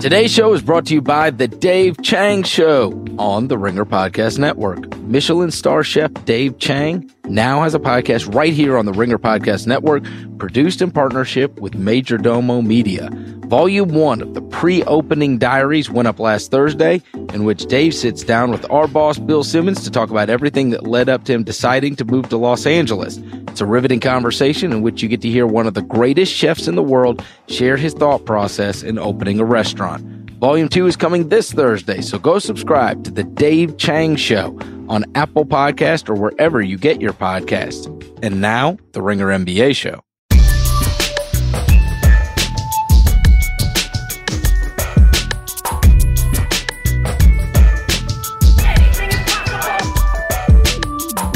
Today's show is brought to you by The Dave Chang Show on the Ringer Podcast Network. Michelin star chef Dave Chang now has a podcast right here on the Ringer Podcast Network, produced in partnership with Majordomo Media. Volume one of the pre opening diaries went up last Thursday, in which Dave sits down with our boss, Bill Simmons, to talk about everything that led up to him deciding to move to Los Angeles. It's a riveting conversation in which you get to hear one of the greatest chefs in the world share his thought process in opening a restaurant. Volume 2 is coming this Thursday, so go subscribe to The Dave Chang Show on Apple Podcast or wherever you get your podcasts. And now, The Ringer NBA Show.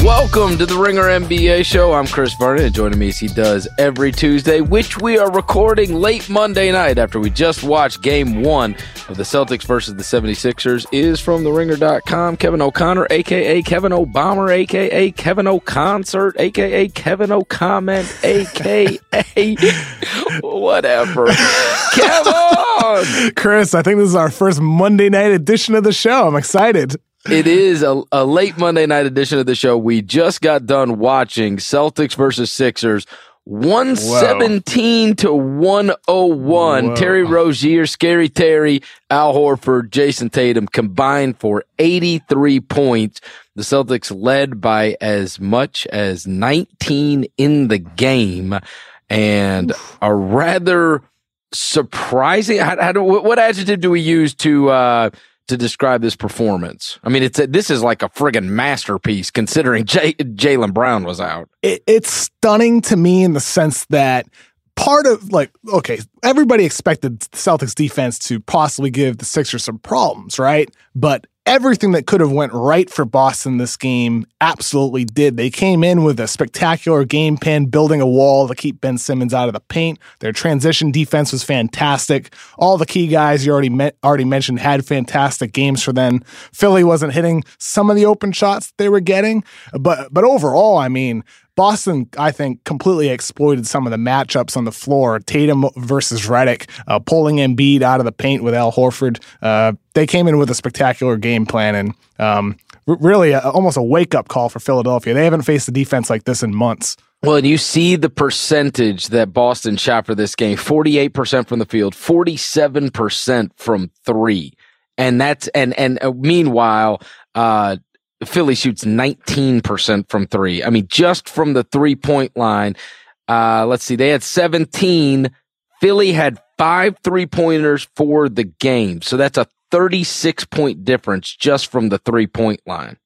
Welcome to the Ringer NBA show. I'm Chris Vernon, and joining me as he does every Tuesday, which we are recording late Monday night after we just watched game one of the Celtics versus the 76ers, is from theringer.com. Kevin O'Connor, aka Kevin O'Bomber, aka Kevin O'Concert, aka Kevin O'Comment, aka whatever. Kevin! Chris, I think this is our first Monday night edition of the show. I'm excited. It is a, a late Monday night edition of the show. We just got done watching Celtics versus Sixers. 117 Whoa. to 101. Whoa. Terry Rozier, Scary Terry, Al Horford, Jayson Tatum combined for 83 points. The Celtics led by as much as 19 in the game and Oof. a rather surprising. How, how do, what adjective do we use to, uh, to describe this performance. I mean, it's a, this is like a friggin' masterpiece considering Jaylen Brown was out. It, it's stunning to me in the sense that part of like okay, everybody expected Celtics defense to possibly give the Sixers some problems, right? But everything that could have went right for Boston this game absolutely did. They came in with a spectacular game plan, building a wall to keep Ben Simmons out of the paint. Their transition defense was fantastic. All the key guys you already met, already mentioned had fantastic games for them. Philly wasn't hitting some of the open shots they were getting, but but overall, I mean, Boston, I think, completely exploited some of the matchups on the floor. Tatum versus Redick, uh, pulling Embiid out of the paint with Al Horford. Uh, they came in with a spectacular game plan and um, really a, almost a wake up call for Philadelphia. They haven't faced a defense like this in months. Well, and you see the percentage that Boston shot for this game 48% from the field, 47% from three. And that's, and, and uh, meanwhile, uh, Philly shoots 19% from three. I mean, just from the three point line. Uh, let's see. They had 17. Philly had five three pointers for the game. So that's a 36 point difference just from the three point line.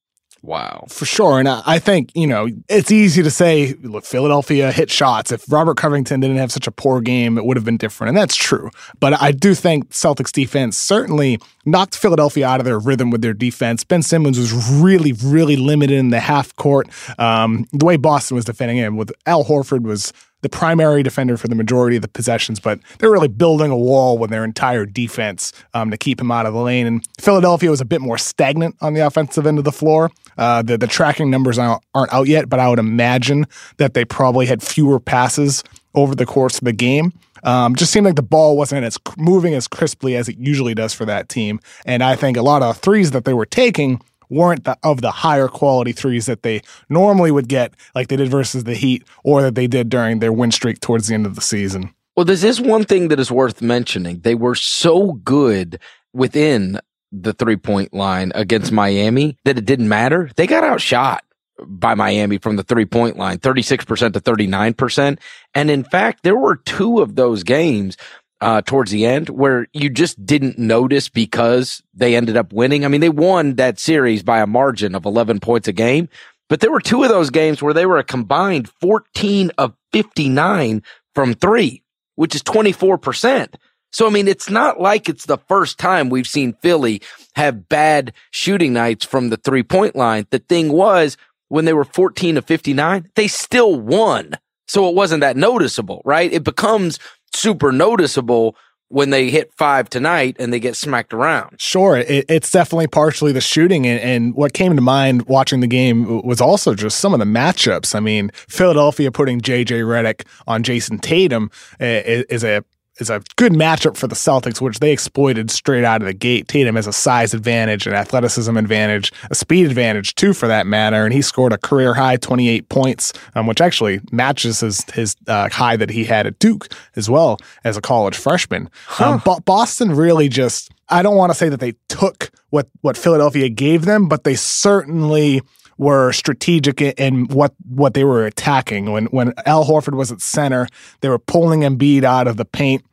Wow. For sure. And I think, you know, it's easy to say, look, Philadelphia hit shots. If Robert Covington didn't have such a poor game, it would have been different. And that's true. But I do think Celtics defense certainly knocked Philadelphia out of their rhythm with their defense. Ben Simmons was really, really limited in the half court. Um, the way Boston was defending him with Al Horford was the primary defender for the majority of the possessions, but they're really building a wall with their entire defense um, to keep him out of the lane. And Philadelphia was a bit more stagnant on the offensive end of the floor. Uh, the, the tracking numbers aren't out yet, but I would imagine that they probably had fewer passes over the course of the game. Um, just seemed like the ball wasn't as moving as crisply as it usually does for that team. And I think a lot of threes that they were taking weren't the, of the higher quality threes that they normally would get, like they did versus the Heat, or that they did during their win streak towards the end of the season. Well, this is one thing that is worth mentioning. They were so good within the three point line against Miami that it didn't matter. They got outshot by Miami from the three point line, 36% to 39%. And in fact, there were two of those games uh, towards the end where you just didn't notice because they ended up winning. I mean, they won that series by a margin of 11 points a game, but there were two of those games where they were a combined 14 of 59 from three, which is 24%. So, I mean, it's not like it's the first time we've seen Philly have bad shooting nights from the three point line. The thing was when they were 14 of 59, they still won. So it wasn't that noticeable, right? It becomes super noticeable when they hit five tonight and they get smacked around. Sure, it, it's definitely partially the shooting, and, and, what came to mind watching the game was also just some of the matchups. I mean, Philadelphia putting JJ Redick on Jayson Tatum eh, is, is a is a good matchup for the Celtics, which they exploited straight out of the gate. Tatum has a size advantage, an athleticism advantage, a speed advantage too, for that matter, and he scored a career high 28 points, um, which actually matches his his uh, high that he had at Duke as well as a college freshman. Huh. Um, but Boston really just I don't want to say that they took what what Philadelphia gave them, but they certainly were strategic in what what they were attacking. When when Al Horford was at center, they were pulling Embiid out of the paint,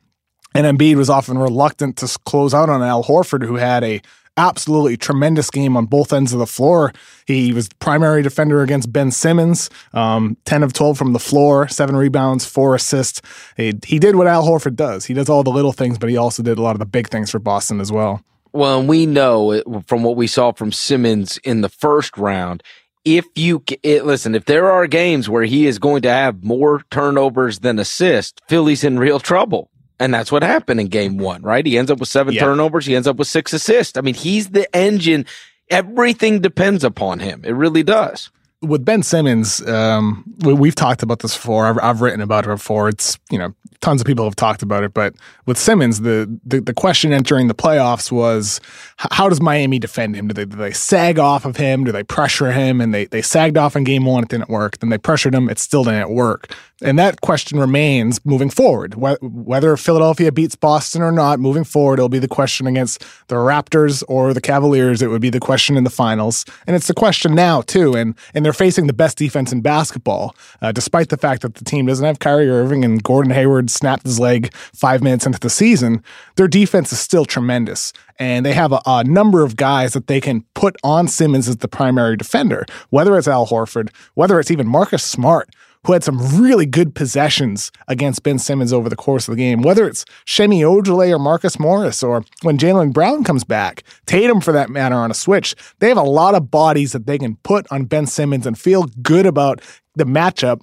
and Embiid was often reluctant to close out on Al Horford, who had a absolutely tremendous game on both ends of the floor. He was primary defender against Ben Simmons, um, 10 of 12 from the floor, seven rebounds, four assists. He, he did what Al Horford does. He does all the little things, but he also did a lot of the big things for Boston as well. Well, we know from what we saw from Simmons in the first round, if you it, listen, if there are games where he is going to have more turnovers than assists, Philly's in real trouble. And that's what happened in game one, right? He ends up with seven yeah. turnovers. He ends up with six assists. I mean, he's the engine. Everything depends upon him. It really does with Ben Simmons, um, we, have talked about this before. I've, I've, written about it before. It's you know tons of people have talked about it, but with Simmons, the the, the question entering the playoffs was how does Miami defend him? Do they, do they sag off of him? Do they pressure him? And they they sagged off in game one, it didn't work. Then they pressured him, it still didn't work. And that question remains moving forward. Whether Philadelphia beats Boston or not, moving forward, it'll be the question against the Raptors or the Cavaliers. It would be the question in the finals, and it's the question now too. And and they're facing the best defense in basketball, uh, despite the fact that the team doesn't have Kyrie Irving and Gordon Hayward snapped his leg five minutes into the season. Their defense is still tremendous, and they have a, a number of guys that they can put on Simmons as the primary defender. Whether it's Al Horford, whether it's even Marcus Smart who had some really good possessions against Ben Simmons over the course of the game, whether it's Semi Ojeleye or Marcus Morris, or when Jaylen Brown comes back, Tatum for that matter on a switch. They have a lot of bodies that they can put on Ben Simmons and feel good about the matchup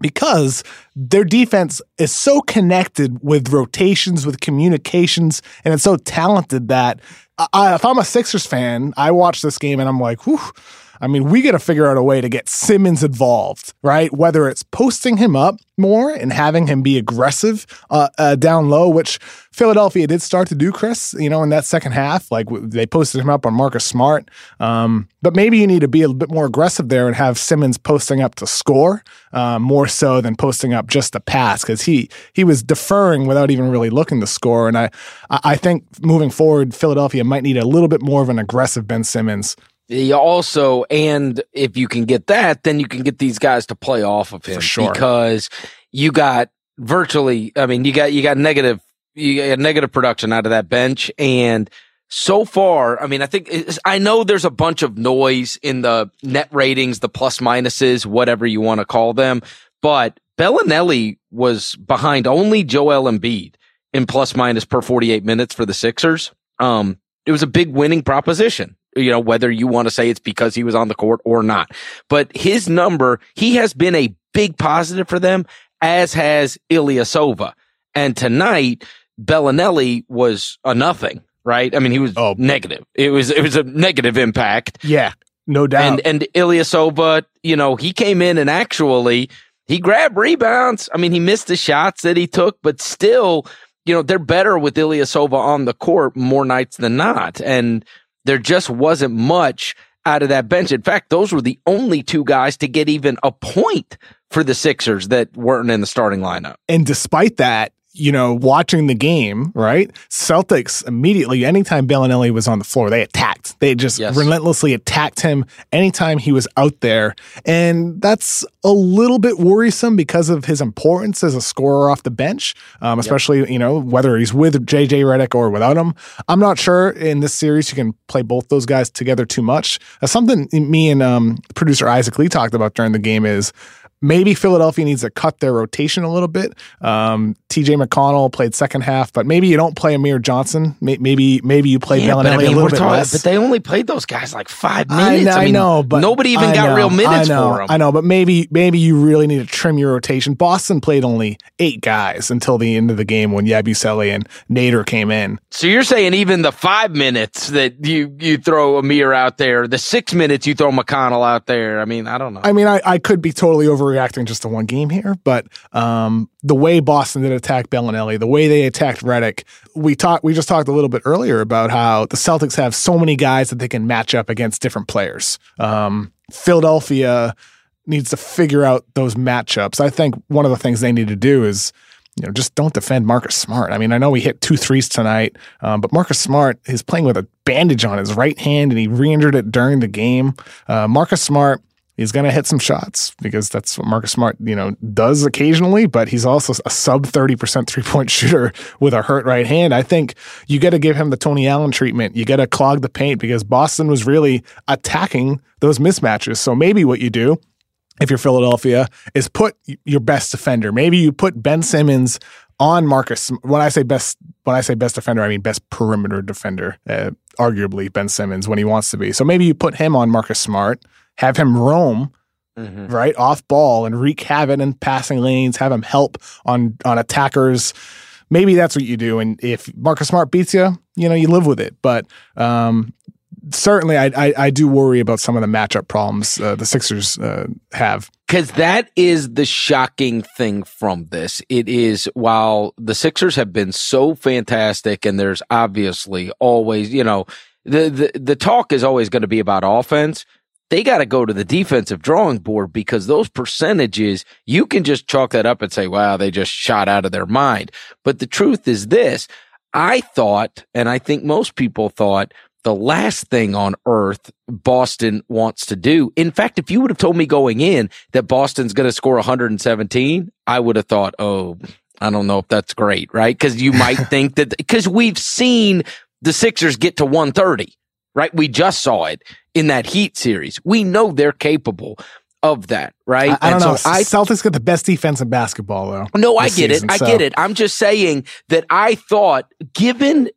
because their defense is so connected with rotations, with communications, and it's so talented that I, if I'm a Sixers fan, I watch this game and I'm like, whew I mean, we got to figure out a way to get Simmons involved, right? Whether it's posting him up more and having him be aggressive uh, uh, down low, which Philadelphia did start to do, Chris, you know, in that second half. Like they posted him up on Marcus Smart. Um, but maybe you need to be a bit more aggressive there and have Simmons posting up to score uh, more so than posting up just to pass because he he was deferring without even really looking to score. And I I think moving forward, Philadelphia might need a little bit more of an aggressive Ben Simmons he also, and if you can get that, then you can get these guys to play off of him. Sure. Because you got virtually, I mean, you got, you got negative, you got negative production out of that bench. And so far, I mean, I think, I know there's a bunch of noise in the net ratings, the plus minuses, whatever you want to call them, but Belinelli was behind only Joel Embiid in plus minus per 48 minutes for the Sixers. Um, it was a big winning proposition you know, whether you want to say it's because he was on the court or not. But his number, he has been a big positive for them, as has Ilyasova. And tonight, Belinelli was a nothing, right? I mean, he was oh. negative. It was, it was a negative impact. Yeah, no doubt. And, and Ilyasova, you know, he came in and actually, he grabbed rebounds. I mean, he missed the shots that he took, but still, you know, they're better with Ilyasova on the court more nights than not. And there just wasn't much out of that bench. In fact, those were the only two guys to get even a point for the Sixers that weren't in the starting lineup. And despite that, you know, watching the game, right? Celtics immediately, anytime Belinelli was on the floor, they attacked. They just yes. relentlessly attacked him anytime he was out there. And that's a little bit worrisome because of his importance as a scorer off the bench, um, especially, yep. you know, whether he's with JJ Redick or without him. I'm not sure in this series you can play both those guys together too much. Uh, something me and um, producer Isaac Lee talked about during the game is Maybe Philadelphia needs to cut their rotation a little bit. Um, TJ McConnell played second half, but maybe you don't play Amir Johnson. Maybe maybe you play yeah, Belinelli I mean, a little bit talking, less. But they only played those guys like five minutes. I, I, I mean, know, but nobody even got real minutes know, for them. I know, but maybe maybe you really need to trim your rotation. Boston played only eight guys until the end of the game when Yabusele and Nader came in. So you're saying even the five minutes that you you throw Amir out there, the six minutes you throw McConnell out there. I mean, I don't know. I mean, I, I could be totally over overreacting just to one game here, but um, the way Boston did attack Belinelli, the way they attacked Redick, we talked. We just talked a little bit earlier about how the Celtics have so many guys that they can match up against different players. Um, Philadelphia needs to figure out those matchups. I think one of the things they need to do is you know, just don't defend Marcus Smart. I mean, I know he hit two threes tonight, um, but Marcus Smart is playing with a bandage on his right hand and he re injured it during the game. Uh, Marcus Smart he's going to hit some shots because that's what Marcus Smart, you know, does occasionally, but he's also a sub 30% three-point shooter with a hurt right hand. I think you got to give him the Tony Allen treatment. You got to clog the paint because Boston was really attacking those mismatches. So maybe what you do if you're Philadelphia is put your best defender. Maybe you put Ben Simmons on Marcus. When I say best, when I say best defender, I mean best perimeter defender. Uh, arguably Ben Simmons when he wants to be. So maybe you put him on Marcus Smart have him roam mm-hmm. right off ball and wreak havoc in passing lanes, have him help on on attackers. Maybe that's what you do. And if Marcus Smart beats you, you know you live with it. But um, certainly, I, I, I do worry about some of the matchup problems uh, the Sixers uh, have. Because that is the shocking thing from this. It is while the Sixers have been so fantastic, and there's obviously always, you know, the the, the talk is always going to be about offense they got to go to the defensive drawing board because those percentages, you can just chalk that up and say, wow, they just shot out of their mind. But the truth is this I thought, and I think most people thought, the last thing on earth Boston wants to do. In fact, if you would have told me going in that Boston's going to score 117, I would have thought, oh, I don't know if that's great, right? Because you might think that, because we've seen the Sixers get to 130 right? We just saw it in that Heat series. We know they're capable of that, right? I, I don't know. I, Celtics got the best defense in basketball, though. No, I get season, it. I get it. I'm just saying that I thought, given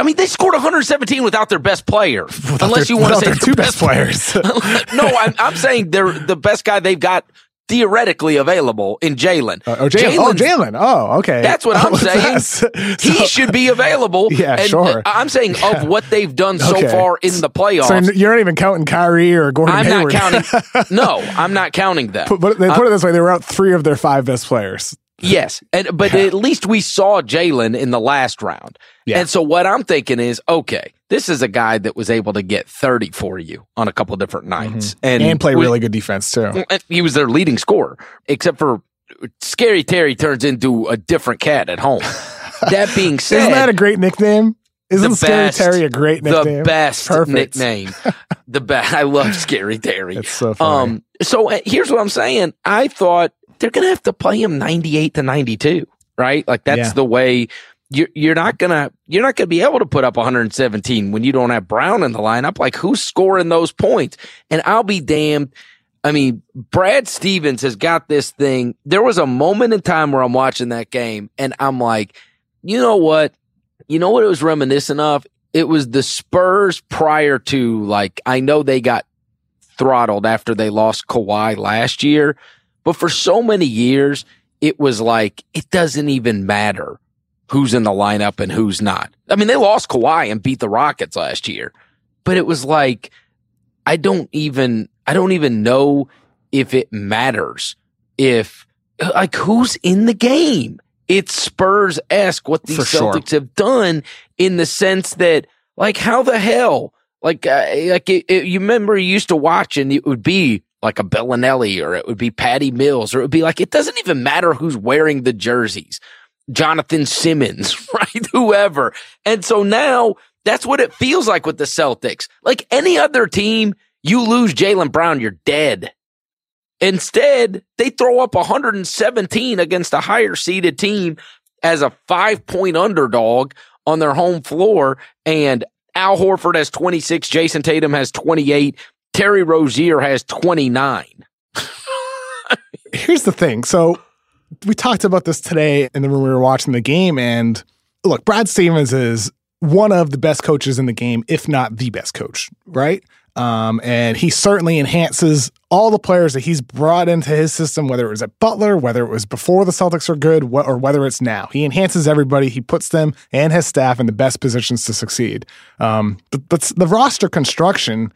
I mean, they scored 117 without their best player. Without unless their, you want to say their two best, best players. no, I'm, I'm saying they're the best guy they've got theoretically available in Jaylen. Uh, oh, Jaylen. Oh, Jaylen. Oh, okay. That's what I'm saying. so, he should be available. Yeah, and, sure. I'm saying yeah. of what they've done so okay. far in the playoffs. So you're not even counting Kyrie or Gordon I'm Hayward. not counting. no, I'm not counting them. But, but they put it this way: they were out three of their five best players. Yes, and but yeah. at least we saw Jaylen in the last round. Yeah. And so what I'm thinking is, okay, this is a guy that was able to get 30 for you on a couple different mm-hmm. nights mm-hmm. and, and play really good defense too. He was their leading scorer, except for Scary Terry turns into a different cat at home. that being said, isn't that a great nickname? Isn't Scary Terry a great nickname? The best Perfect. nickname. the best. I love Scary Terry. So funny. Um, so uh, here's what I'm saying. I thought they're going to have to play him 98 to 92, right? Like that's yeah. the way you're, you're not to, you're not to be able to put up 117 when you don't have Brown in the lineup. Like who's scoring those points? And I'll be damned. I mean, Brad Stevens has got this thing. There was a moment in time where I'm watching that game and I'm like, you know what? You know what it was reminiscent of? It was the Spurs prior to like, I know they got throttled after they lost Kawhi last year, but for so many years, it was like, it doesn't even matter who's in the lineup and who's not. I mean, they lost Kawhi and beat the Rockets last year, but it was like, I don't even, I don't even know if it matters if, like, who's in the game. It's Spurs esque what these For Celtics sure. have done in the sense that, like, how the hell? Like, uh, like it, it, you remember you used to watch and it would be like a Belinelli or it would be Patty Mills or it would be like, it doesn't even matter who's wearing the jerseys. Jonathan Simmons, right? Whoever. And so now that's what it feels like with the Celtics. Like any other team, you lose Jaylen Brown, you're dead. Instead, they throw up 117 against a higher seeded team as a five point underdog on their home floor. And Al Horford has 26, Jayson Tatum has 28, Terry Rozier has 29. Here's the thing. So we talked about this today in the room we were watching the game. And look, Brad Stevens is one of the best coaches in the game, if not the best coach, right? Um, and he certainly enhances all the players that he's brought into his system, whether it was at Butler, whether it was before the Celtics are good, wh- or whether it's now. He enhances everybody. He puts them and his staff in the best positions to succeed. Um, but, but the roster construction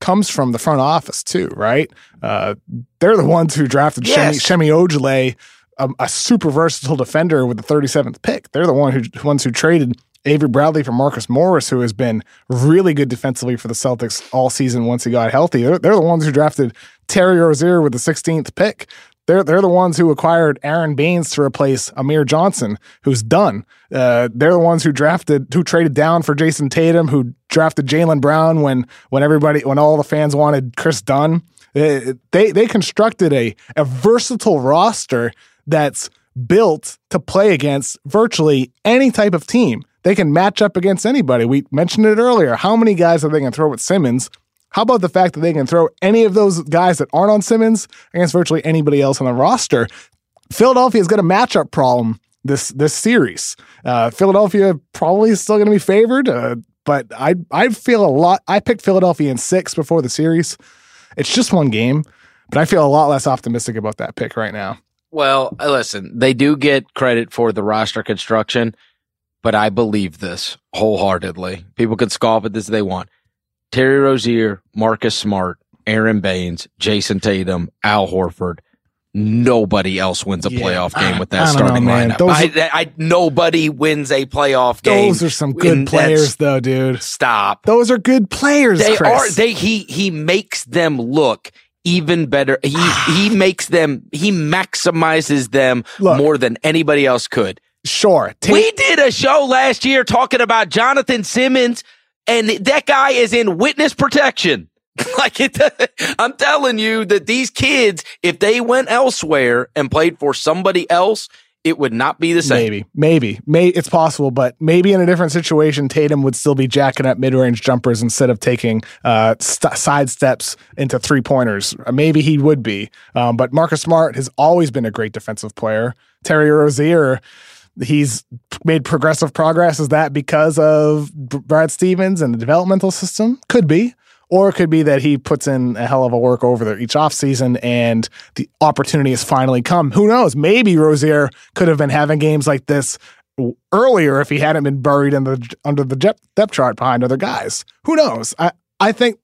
comes from the front office too, right? Uh, they're the ones who drafted Yes. Shemi, Shemi Ojeleye, a, a super versatile defender with the 37th pick. They're the one who ones who traded Avery Bradley for Marcus Morris, who has been really good defensively for the Celtics all season once he got healthy. They're, they're the ones who drafted Terry Rozier with the 16th pick. They're, they're the ones who acquired Aron Baynes to replace Amir Johnson, who's done. Uh, they're the ones who drafted, who traded down for Jayson Tatum, who drafted Jaylen Brown when when everybody, when all the fans wanted Kris Dunn. Uh, They they constructed a a versatile roster that's built to play against virtually any type of team. They can match up against anybody. We mentioned it earlier. How many guys are they going to throw at Simmons? How about the fact that they can throw any of those guys that aren't on Simmons against virtually anybody else on the roster? Philadelphia's got a matchup problem this this series. Uh, Philadelphia probably is still going to be favored, uh, but I I feel a lot. I picked Philadelphia in six before the series. It's just one game, but I feel a lot less optimistic about that pick right now. Well, uh, listen, they do get credit for the roster construction, but I believe this wholeheartedly. People can scoff at this if they want. Terry Rozier, Marcus Smart, Aron Baynes, Jayson Tatum, Al Horford. Nobody else wins a Yeah, playoff game with that know, starting man. lineup. Those I, I, nobody wins a playoff game. Those are some good players, though, dude. Stop. Those are good players. They Chris. are. They he he makes them look even better. He he makes them. He maximizes them Look. more than anybody else could. sure. We did a show last year talking about Jonathan Simmons, and that guy is in witness protection. like it, I'm telling you that these kids, if they went elsewhere and played for somebody else, it would not be the same. Maybe, maybe, may it's possible, but maybe in a different situation, Tatum would still be jacking up mid-range jumpers instead of taking uh, st- side steps into three pointers. Uh, Maybe he would be, um, but Marcus Smart has always been a great defensive player. Terry Rozier, he's made progressive progress. Is that because of Brad Stevens and the developmental system? Could be. Or it could be that he puts in a hell of a work over there each offseason and the opportunity has finally come. Who knows? Maybe Rozier could have been having games like this earlier if he hadn't been buried in the under the depth chart behind other guys. Who knows? I, I think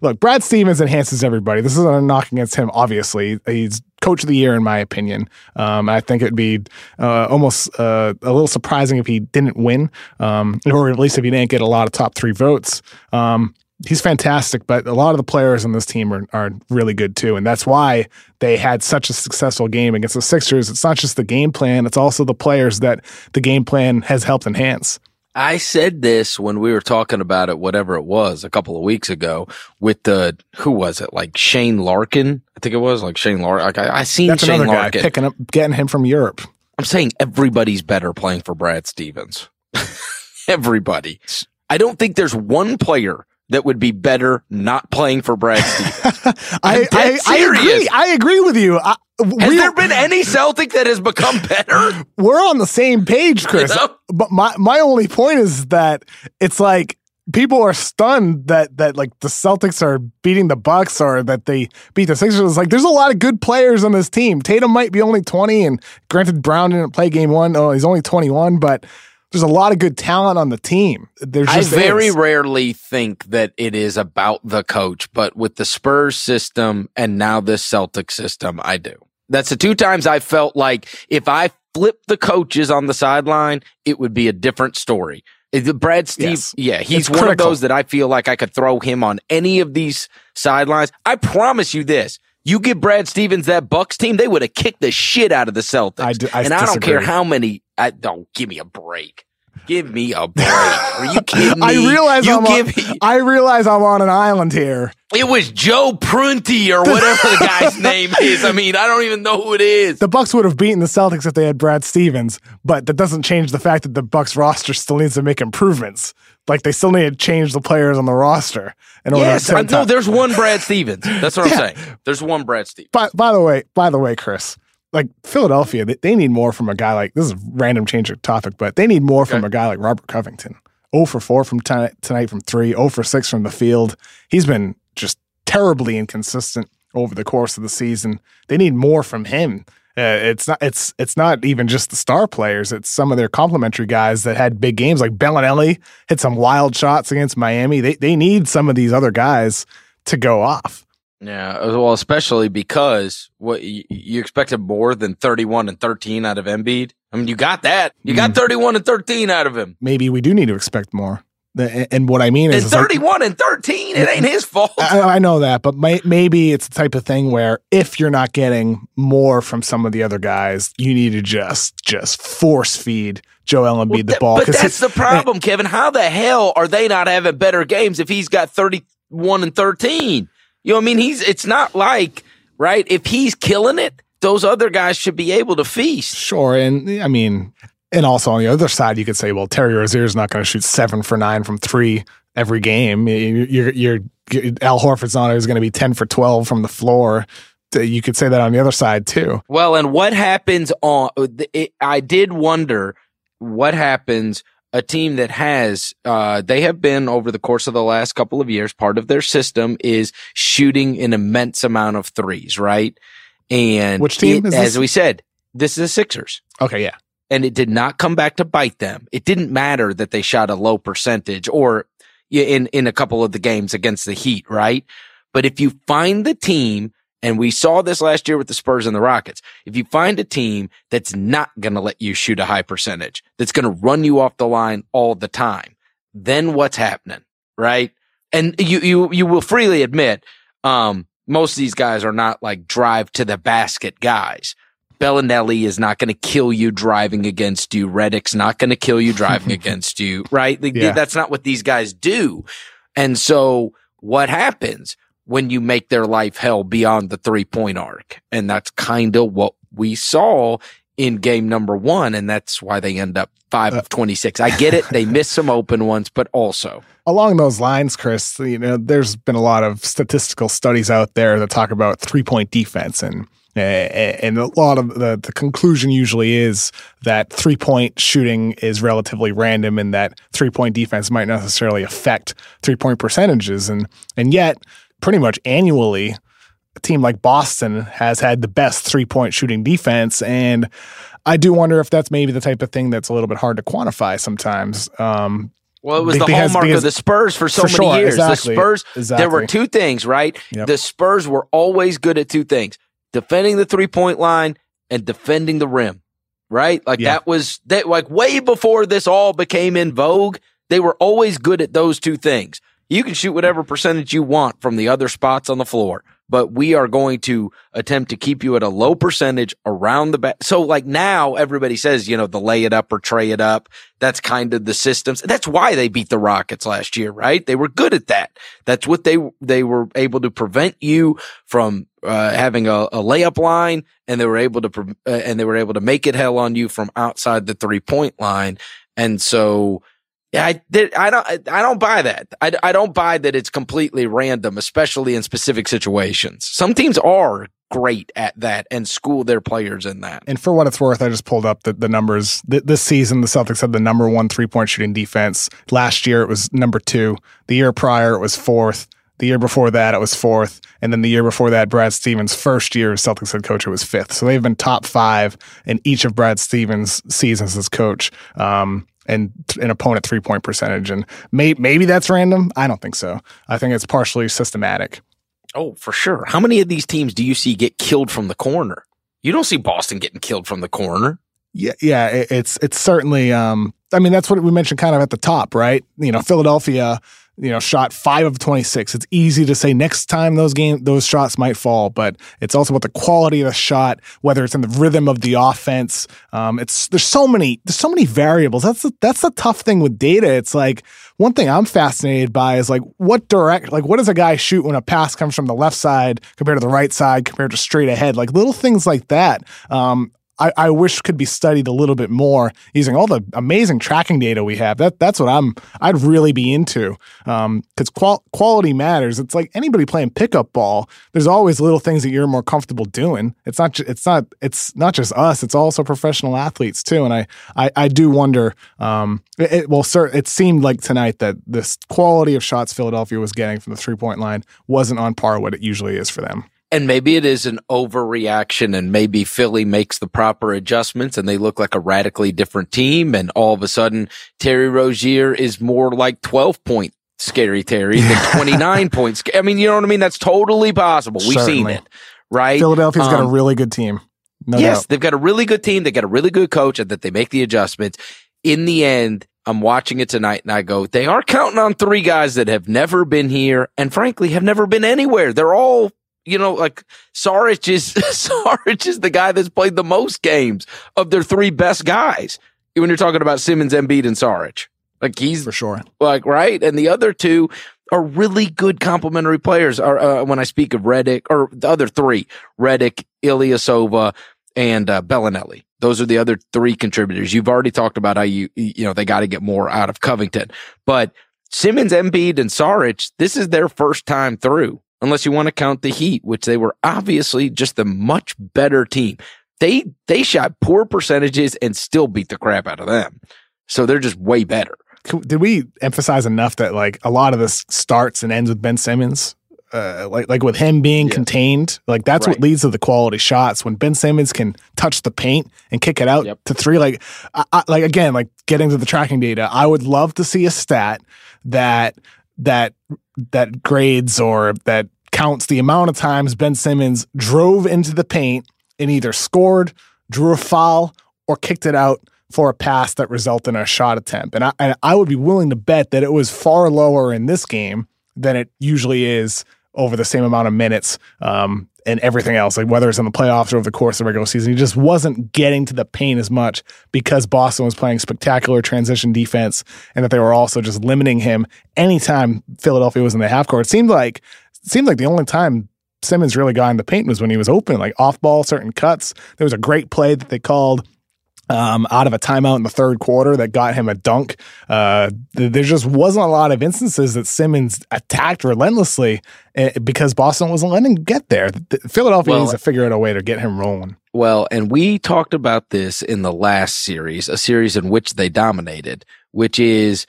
look, Brad Stevens enhances everybody. This isn't a knock against him, obviously. He's coach of the year, in my opinion. Um, I think it'd be uh, almost uh, a little surprising if he didn't win, um, or at least if he didn't get a lot of top three votes. Um, he's fantastic, but a lot of the players on this team are, are really good too. And that's why they had such a successful game against the Sixers. It's not just the game plan, it's also the players that the game plan has helped enhance. I said this when we were talking about it, whatever it was, a couple of weeks ago with the who was it? Like Shane Larkin, I think it was like Shane Larkin. Like I, I seen That's Shane another guy Larkin. picking up, getting him from Europe. I'm saying everybody's better playing for Brad Stevens. Everybody. I don't think there's one player that would be better not playing for Brad Stevens. I, I, I agree. I agree with you. I, Has there been any Celtic that has become better? we're on the same page, Chris. You know? But my my only point is that it's like people are stunned that that like the Celtics are beating the Bucks or that they beat the Sixers. It's like there's a lot of good players on this team. Tatum might be only 20, and granted Brown didn't play game one. Oh, he's only 21, but there's a lot of good talent on the team. There's I very is. rarely think that it is about the coach, but with the Spurs system and now this Celtic system, I do. That's the two times I felt like if I flipped the coaches on the sideline, it would be a different story. Brad Steve, Yes. yeah, he's It's one critical. of those that I feel like I could throw him on any of these sidelines. I promise you this. You give Brad Stevens that Bucks team, they would have kicked the shit out of the Celtics. I d- I and I don't care how many. I don't give me a break. Give me a break. Are you kidding me? I realize you I'm give on, I realize I'm on an island here. it was Joe Prunty or whatever the guy's name is. I mean, I don't even know who it is. The Bucks would have beaten the Celtics if they had Brad Stevens, but that doesn't change the fact that the Bucks roster still needs to make improvements. Like they still need to change the players on the roster in order Yes, to. I know. There's one Brad Stevens. That's what I'm saying. There's one Brad Stevens. by, by the way, by the way, Chris, like Philadelphia, they, they need more from a guy like this is a random change of topic, but they need more from a guy like Robert Covington. 0 for 4 from tonight, tonight from 3, 0 for 6 from the field. He's been just terribly inconsistent over the course of the season. They need more from him. Uh, it's not it's it's not even just the star players. It's some of their complementary guys that had big games like Belinelli hit some wild shots against Miami. They they need some of these other guys to go off. Yeah, well, especially because what you, you expected more than 31 and 13 out of Embiid. I mean, you got that. You got mm. 31 and 13 out of him. Maybe we do need to expect more. And what I mean is, and 31 like, and 13, it ain't his fault. I, I know that, but may, maybe it's the type of thing where if you're not getting more from some of the other guys, you need to just just force feed Joel Embiid well, the ball. But that's the problem, Kevin. How the hell are they not having better games if he's got 31 and 13? You know what I mean? He's, it's not like, right? If he's killing it, those other guys should be able to feast. Sure. And I mean, and also on the other side, you could say, well, Terry Rozier is not going to shoot seven for nine from three every game. You're, you're, you're Al Horford's not is going to be 10 for 12 from the floor. You could say that on the other side too. Well, and what happens on, it, I did wonder what happens a team that has uh, they have been over the course of the last couple of years part of their system is shooting an immense amount of threes right? And which team it, as we said this is the sixers. Okay yeah. And it did not come back to bite them. It didn't matter that they shot a low percentage or in in a couple of the games against the heat right? But if you find the team and we saw this last year with the Spurs and the Rockets. If you find a team that's not going to let you shoot a high percentage, that's going to run you off the line all the time, then what's happening? Right. And you, you, you will freely admit, um, most of these guys are not like drive to the basket guys. Belinelli is not going to kill you driving against you. Redick's not going to kill you driving against you, right? Like, yeah. That's not what these guys do. And so what happens? When you make their life hell beyond the three point arc. And that's kind of what we saw in game number one. And that's why they end up five of uh, 26. I get it. They missed some open ones, but also. Along those lines, Chris, you know, there's been a lot of statistical studies out there that talk about three point defense and eh, and a lot of the, the conclusion usually is that three point shooting is relatively random and that three point defense might not necessarily affect three point percentages. And, and yet pretty much annually, a team like Boston has had the best three point shooting defense. And I do wonder if that's maybe the type of thing that's a little bit hard to quantify sometimes. Um, well, it was the hallmark because, of the Spurs for so for many sure, years. Exactly, the Spurs, exactly. there were two things, right? Yep. The Spurs were always good at two things defending the three point line and defending the rim, right? Like that was that, like way before this all became in vogue. They were always good at those two things. You can shoot whatever percentage you want from the other spots on the floor, but we are going to attempt to keep you at a low percentage around the back. So like now everybody says, you know, the lay it up or tray it up. That's kind of the systems. That's why they beat the Rockets last year, right? They were good at that. That's what they, they were able to prevent you from uh, having a, a, layup line and they were able to, uh, and they were able to make it hell on you from outside the three point line. And so, yeah, I did. I don't. I don't buy that. I, I don't buy that it's completely random, especially in specific situations. Some teams are great at that and school their players in that. And for what it's worth, I just pulled up the, the numbers. this season, the Celtics had the number one three point shooting defense. Last year, it was number two. The year prior, it was fourth. The year before that, it was fourth. And then the year before that, Brad Stevens' first year as Celtics head coach, it was fifth. So they've been top five in each of Brad Stevens' seasons as coach. Um, and an opponent three point percentage. And may, maybe that's random. I don't think so. I think it's partially systematic. Oh, for sure. How many of these teams do you see get killed from the corner? You don't see Boston getting killed from the corner. Yeah, yeah, it's it's certainly. Um, I mean, that's what we mentioned kind of at the top, right? You know, Philadelphia you know, shot five of 26. It's easy to say next time those game, those shots might fall, but it's also about the quality of the shot, whether it's in the rhythm of the offense. Um, it's, there's so many, there's so many variables. That's the, that's the tough thing with data. It's like one thing I'm fascinated by is like what direct, like what does a guy shoot when a pass comes from the left side compared to the right side compared to straight ahead? Like little things like that. Um, I, I wish could be studied a little bit more using all the amazing tracking data we have. That that's what I'm I'd really be into because um, qual- quality matters. It's like anybody playing pickup ball. There's always little things that you're more comfortable doing. It's not ju- it's not it's not just us. It's also professional athletes too. And I I, I do wonder. Um, it, it, well, sir, it seemed like tonight that this quality of shots Philadelphia was getting from the three point line wasn't on par what it usually is for them. And maybe it is an overreaction and maybe Philly makes the proper adjustments and they look like a radically different team. And all of a sudden Terry Rozier is more like 12 point Scary Terry than 29 points. I mean, you know what I mean? That's totally possible. We've Certainly. seen it, right? Philadelphia's got a Um, really good team. No yes, doubt. they've got a really good team. They got a really good coach and that they make the adjustments. In the end, I'm watching it tonight and I go, they are counting on three guys that have never been here and frankly have never been anywhere. They're all, you know, like Saric is, Saric is the guy that's played the most games of their three best guys. When you're talking about Simmons, Embiid, and Saric, like he's for sure. like right, and the other two are really good complementary players. Are uh, when I speak of Redick or the other three, Redick, Ilyasova, and uh, Belinelli. Those are the other three contributors. You've already talked about how you you know they got to get more out of Covington, but Simmons, Embiid, and Saric, this is their first time through. Unless you want to count the Heat, which they were obviously just the much better team. They they shot poor percentages and still beat the crap out of them. So they're just way better. Did we emphasize enough that like a lot of this starts and ends with Ben Simmons? Uh, like like with him being Yeah. contained, like that's what leads to the quality shots. When Ben Simmons can touch the paint and kick it out Yep. to three, like I, I, like again, like getting to the tracking data, I would love to see a stat that that that grades or that counts the amount of times Ben Simmons drove into the paint and either scored, drew a foul, or kicked it out for a pass that resulted in a shot attempt. And I, and I would be willing to bet that it was far lower in this game than it usually is over the same amount of minutes um, and everything else, like whether it's in the playoffs or over the course of the regular season. He just wasn't getting to the paint as much because Boston was playing spectacular transition defense and that they were also just limiting him anytime Philadelphia was in the half court. It seemed like it seemed like the only time Simmons really got in the paint was when he was open, like off ball, certain cuts. There was a great play that they called um, out of a timeout in the third quarter that got him a dunk. Uh, there just wasn't a lot of instances that Simmons attacked relentlessly uh, because Boston wasn't letting him get there. Philadelphia Well- needs to figure out a way to get him rolling. Well, and we talked about this in the last series, a series in which they dominated, which is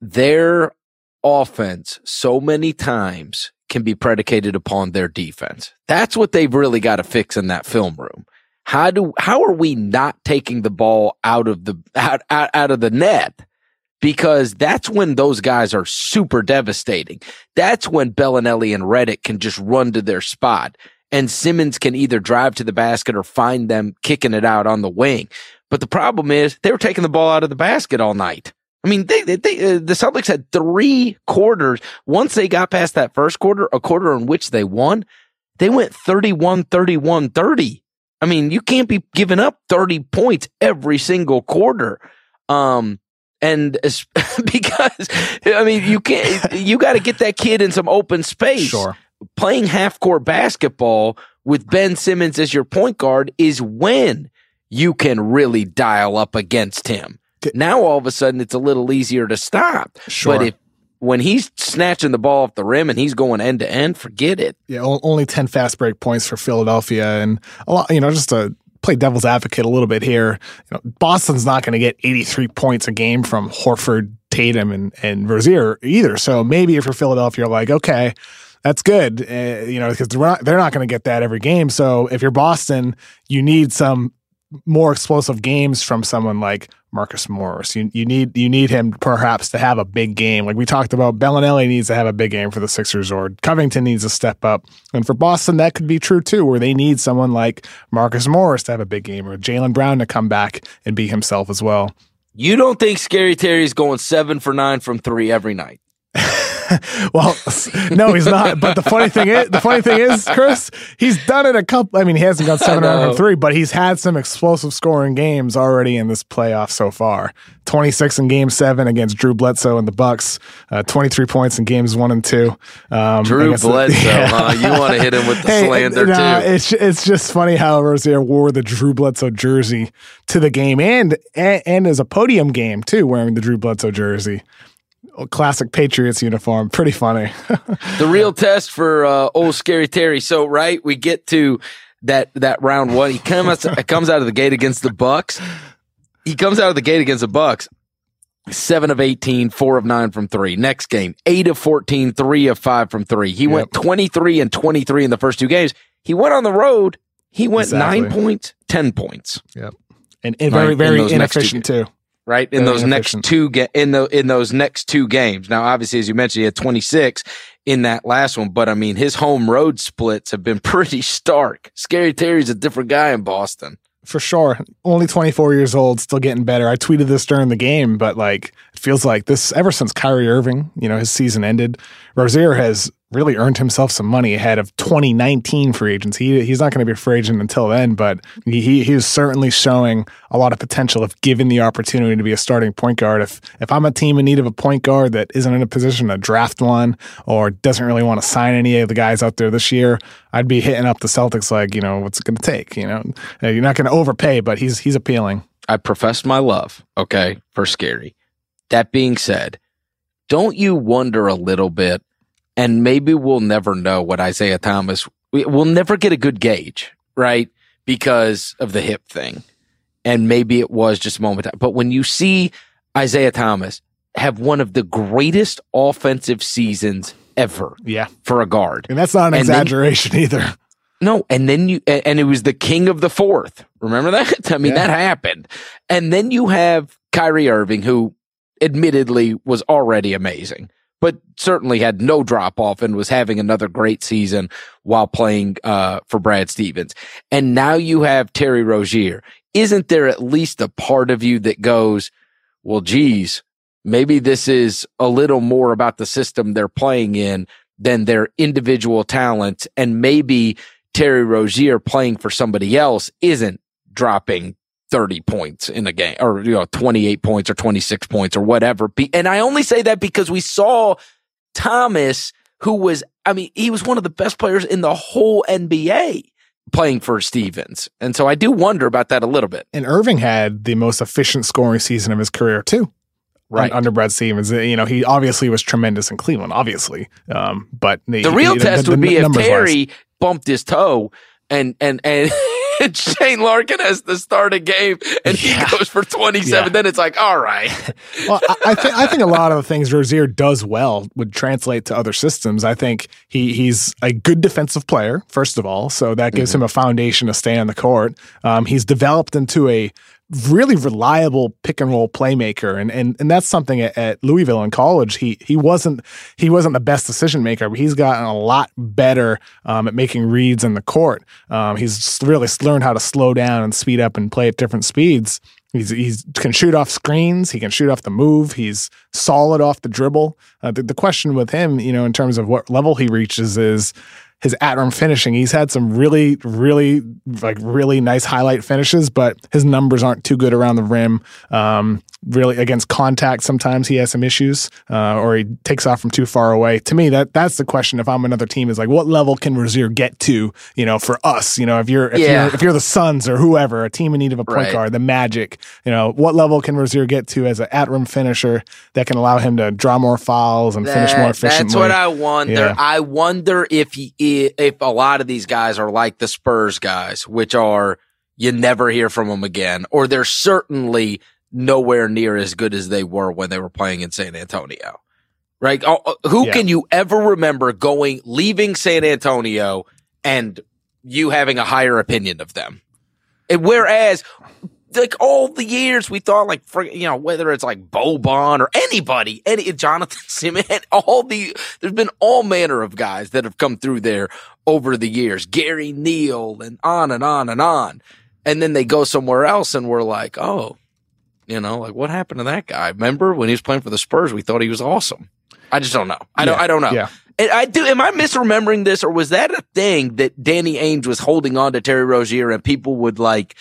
their offense so many times can be predicated upon their defense. That's what they've really got to fix in that film room. How do, how are we not taking the ball out of the, out, out, out of the net? Because that's when those guys are super devastating. That's when Belinelli and Redick can just run to their spot and Simmons can either drive to the basket or find them kicking it out on the wing. But the problem is they were taking the ball out of the basket all night. I mean, they, they, they uh, the Celtics had three quarters. Once they got past that first quarter, a quarter in which they won, they went 31, 31, 30. I mean, you can't be giving up 30 points every single quarter. Um, and es- because, I mean, you can't, you got to get that kid in some open space Sure. playing half court basketball with Ben Simmons as your point guard is when you can really dial up against him. Now all of a sudden it's a little easier to stop. Sure. But if when he's snatching the ball off the rim and he's going end to end, forget it. Yeah, only 10 fast break points for Philadelphia. And a lot, you know, just to play devil's advocate a little bit here, you know, Boston's not going to get 83 points a game from Horford, Tatum, and, and Rozier either. So maybe if you're Philadelphia, you're like, okay, that's good, uh, you know, because they're not, they're not going to get that every game. So if you're Boston, you need some more explosive games from someone like Marcus Morris. You you need you need him perhaps to have a big game. Like we talked about, Belinelli needs to have a big game for the Sixers, or Covington needs to step up. And for Boston, that could be true too, where they need someone like Marcus Morris to have a big game, or Jaylen Brown to come back and be himself as well. You don't think Scary Terry's going seven for nine from three every night? well, no, he's not. But the funny thing is, the funny thing is, Chris, he's done it a couple. I mean, he hasn't got seven out of three, but he's had some explosive scoring games already in this playoff so far. Twenty six in Game Seven against Drew Bledsoe and the Bucks. Uh, Twenty three points in Games One and Two. Um, Drew against the- Bledsoe, Yeah. huh? You want to hit him with the Hey, slander nah, too. It's it's just funny how Rozier wore the Drew Bledsoe jersey to the game and and, and as a podium game too, wearing the Drew Bledsoe jersey. Classic Patriots uniform. Pretty funny. the real test for uh, old scary Terry. So right, we get to that that round one. He comes comes out of the gate against the Bucks. He comes out of the gate against the Bucks. Seven of 18, four of nine from three. Next game, eight of 14, three of five from three. He went 23 and 23 in the first two games. He went on the road. He went Exactly. nine points, 10 points. and, and Right, very in very two inefficient too. Right? In Very those next two ga- in the in those next two games. Now, obviously, as you mentioned, he had 26 in that last one, but I mean, his home road splits have been pretty stark. Scary Terry's a different guy in Boston. For sure. Only 24 years old, still getting better. I tweeted this during the game, but like it feels like this ever since Kyrie Irving, you know, his season ended, Rozier has really earned himself some money ahead of 2019 free agency. He he's not going to be a free agent until then, but he he he is certainly showing a lot of potential if given the opportunity to be a starting point guard. If if I'm a team in need of a point guard that isn't in a position to draft one or doesn't really want to sign any of the guys out there this year, I'd be hitting up the Celtics like, you know, what's it going to take? You know, Uh, you're not going to overpay, but he's he's appealing. I professed my love, okay, for Scary. That being said, don't you wonder a little bit, and maybe we'll never know what Isaiah Thomas, we, we'll never get a good gauge, right? Because of the hip thing. And maybe it was just a moment. But when you see Isaiah Thomas have one of the greatest offensive seasons ever Yeah, for a guard. and that's not an And then- exaggeration either. No, and then you and it was the king of the fourth. Remember that? I mean, Yeah. that happened. And then you have Kyrie Irving, who admittedly was already amazing, but certainly had no drop off and was having another great season while playing uh, for Brad Stevens. And now you have Terry Rozier. Isn't there at least a part of you that goes, well, geez, maybe this is a little more about the system they're playing in than their individual talents. And maybe Terry Rozier playing for somebody else isn't dropping 30 points in a game or, you know, 28 points or 26 points or whatever. And I only say that because we saw Thomas, who was, I mean, he was one of the best players in the whole NBA playing for Stevens. And so I do wonder about that a little bit. And Irving had the most efficient scoring season of his career too. Right. un- under Brad Stevens. Uh, You know, he obviously was tremendous in Cleveland, obviously. Um, but The real test would be if. Terry bumped his toe and and and Shane Larkin has to start a game and Yeah. he goes for 27. Yeah. Then it's like, all right. well, I, I think I think a lot of the things Rozier does well would translate to other systems. I think he he's a good defensive player, first of all, so that gives him a foundation to stay on the court. Um, he's developed into a really reliable pick and roll playmaker, and and and that's something at, at Louisville in college. He he wasn't he wasn't the best decision maker, but he's gotten a lot better um, at making reads in the court. Um, he's really learned how to slow down and speed up and play at different speeds. He's he's can shoot off screens. He can shoot off the move. He's solid off the dribble. Uh, the, the question with him, you know, in terms of what level he reaches, is his at rim finishing. He's had some really, really, like really nice highlight finishes, but his numbers aren't too good around the rim. Um, really against contact, sometimes he has some issues, uh, or he takes off from too far away. To me, that that's the question. If I'm another team, is like, what level can Rozier get to? You know, for us, you know, if you're if Yeah. you're if you're the Suns or whoever, a team in need of a point Right. guard, the Magic, you know, what level can Rozier get to as an at rim finisher that can allow him to draw more fouls and finish more efficiently? That's what I wonder. Yeah. I wonder if he, if a lot of these guys are like the Spurs guys, which are you never hear from them again, or they're certainly nowhere near as good as they were when they were playing in San Antonio. Right? Oh, oh, Who Yeah. can you ever remember going, leaving San Antonio and you having a higher opinion of them? And whereas like all the years we thought like for you know whether it's like Boban or anybody any Jonathan Simmons all the there's been all manner of guys that have come through there over the years Gary Neal and on and on and on and then they go somewhere else and we're like oh you know like what happened to that guy remember when he was playing for the Spurs we thought he was awesome I just don't know I don't I don't know Yeah. and I do. Am I misremembering this, or was that a thing that Danny Ainge was holding on to Terry Rozier, and people would like,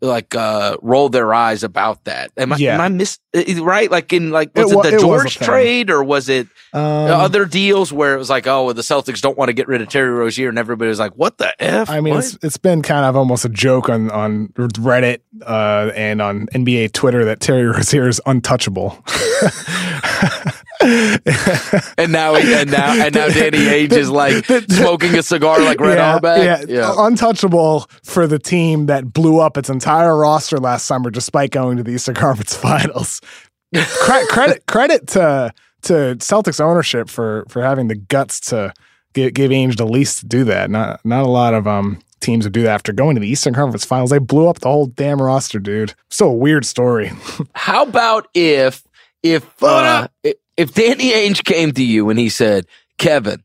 like, uh, roll their eyes about that? Am I? Yeah. Am I miss? uh, Right? Like in like was it, wa- the it George trade, or was it Um, other deals where it was like, oh, well, the Celtics don't want to get rid of Terry Rozier, and everybody was like, what the f? I mean, it's, it's been kind of almost a joke on on Reddit uh, and on NBA Twitter that Terry Rozier is untouchable. and now and now and now Danny Ainge is like smoking a cigar like Red yeah, Auerbach. yeah, untouchable for the team that blew up its entire roster last summer despite going to the Eastern Conference Finals. Cre- credit credit to to Celtics ownership for for having the guts to give, give Ainge the least to do that. Not not a lot of um teams would do that after going to the Eastern Conference Finals. They blew up the whole damn roster, dude. So a weird story. How about if if uh, if Danny Ainge came to you and he said, "Kevin,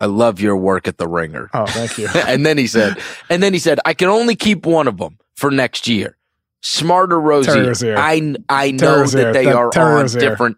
I love your work at the Ringer." Oh, thank you. and then he said, and then he said, "I can only keep one of them for next year." Smarter Rozier. I I know that they that, are on different.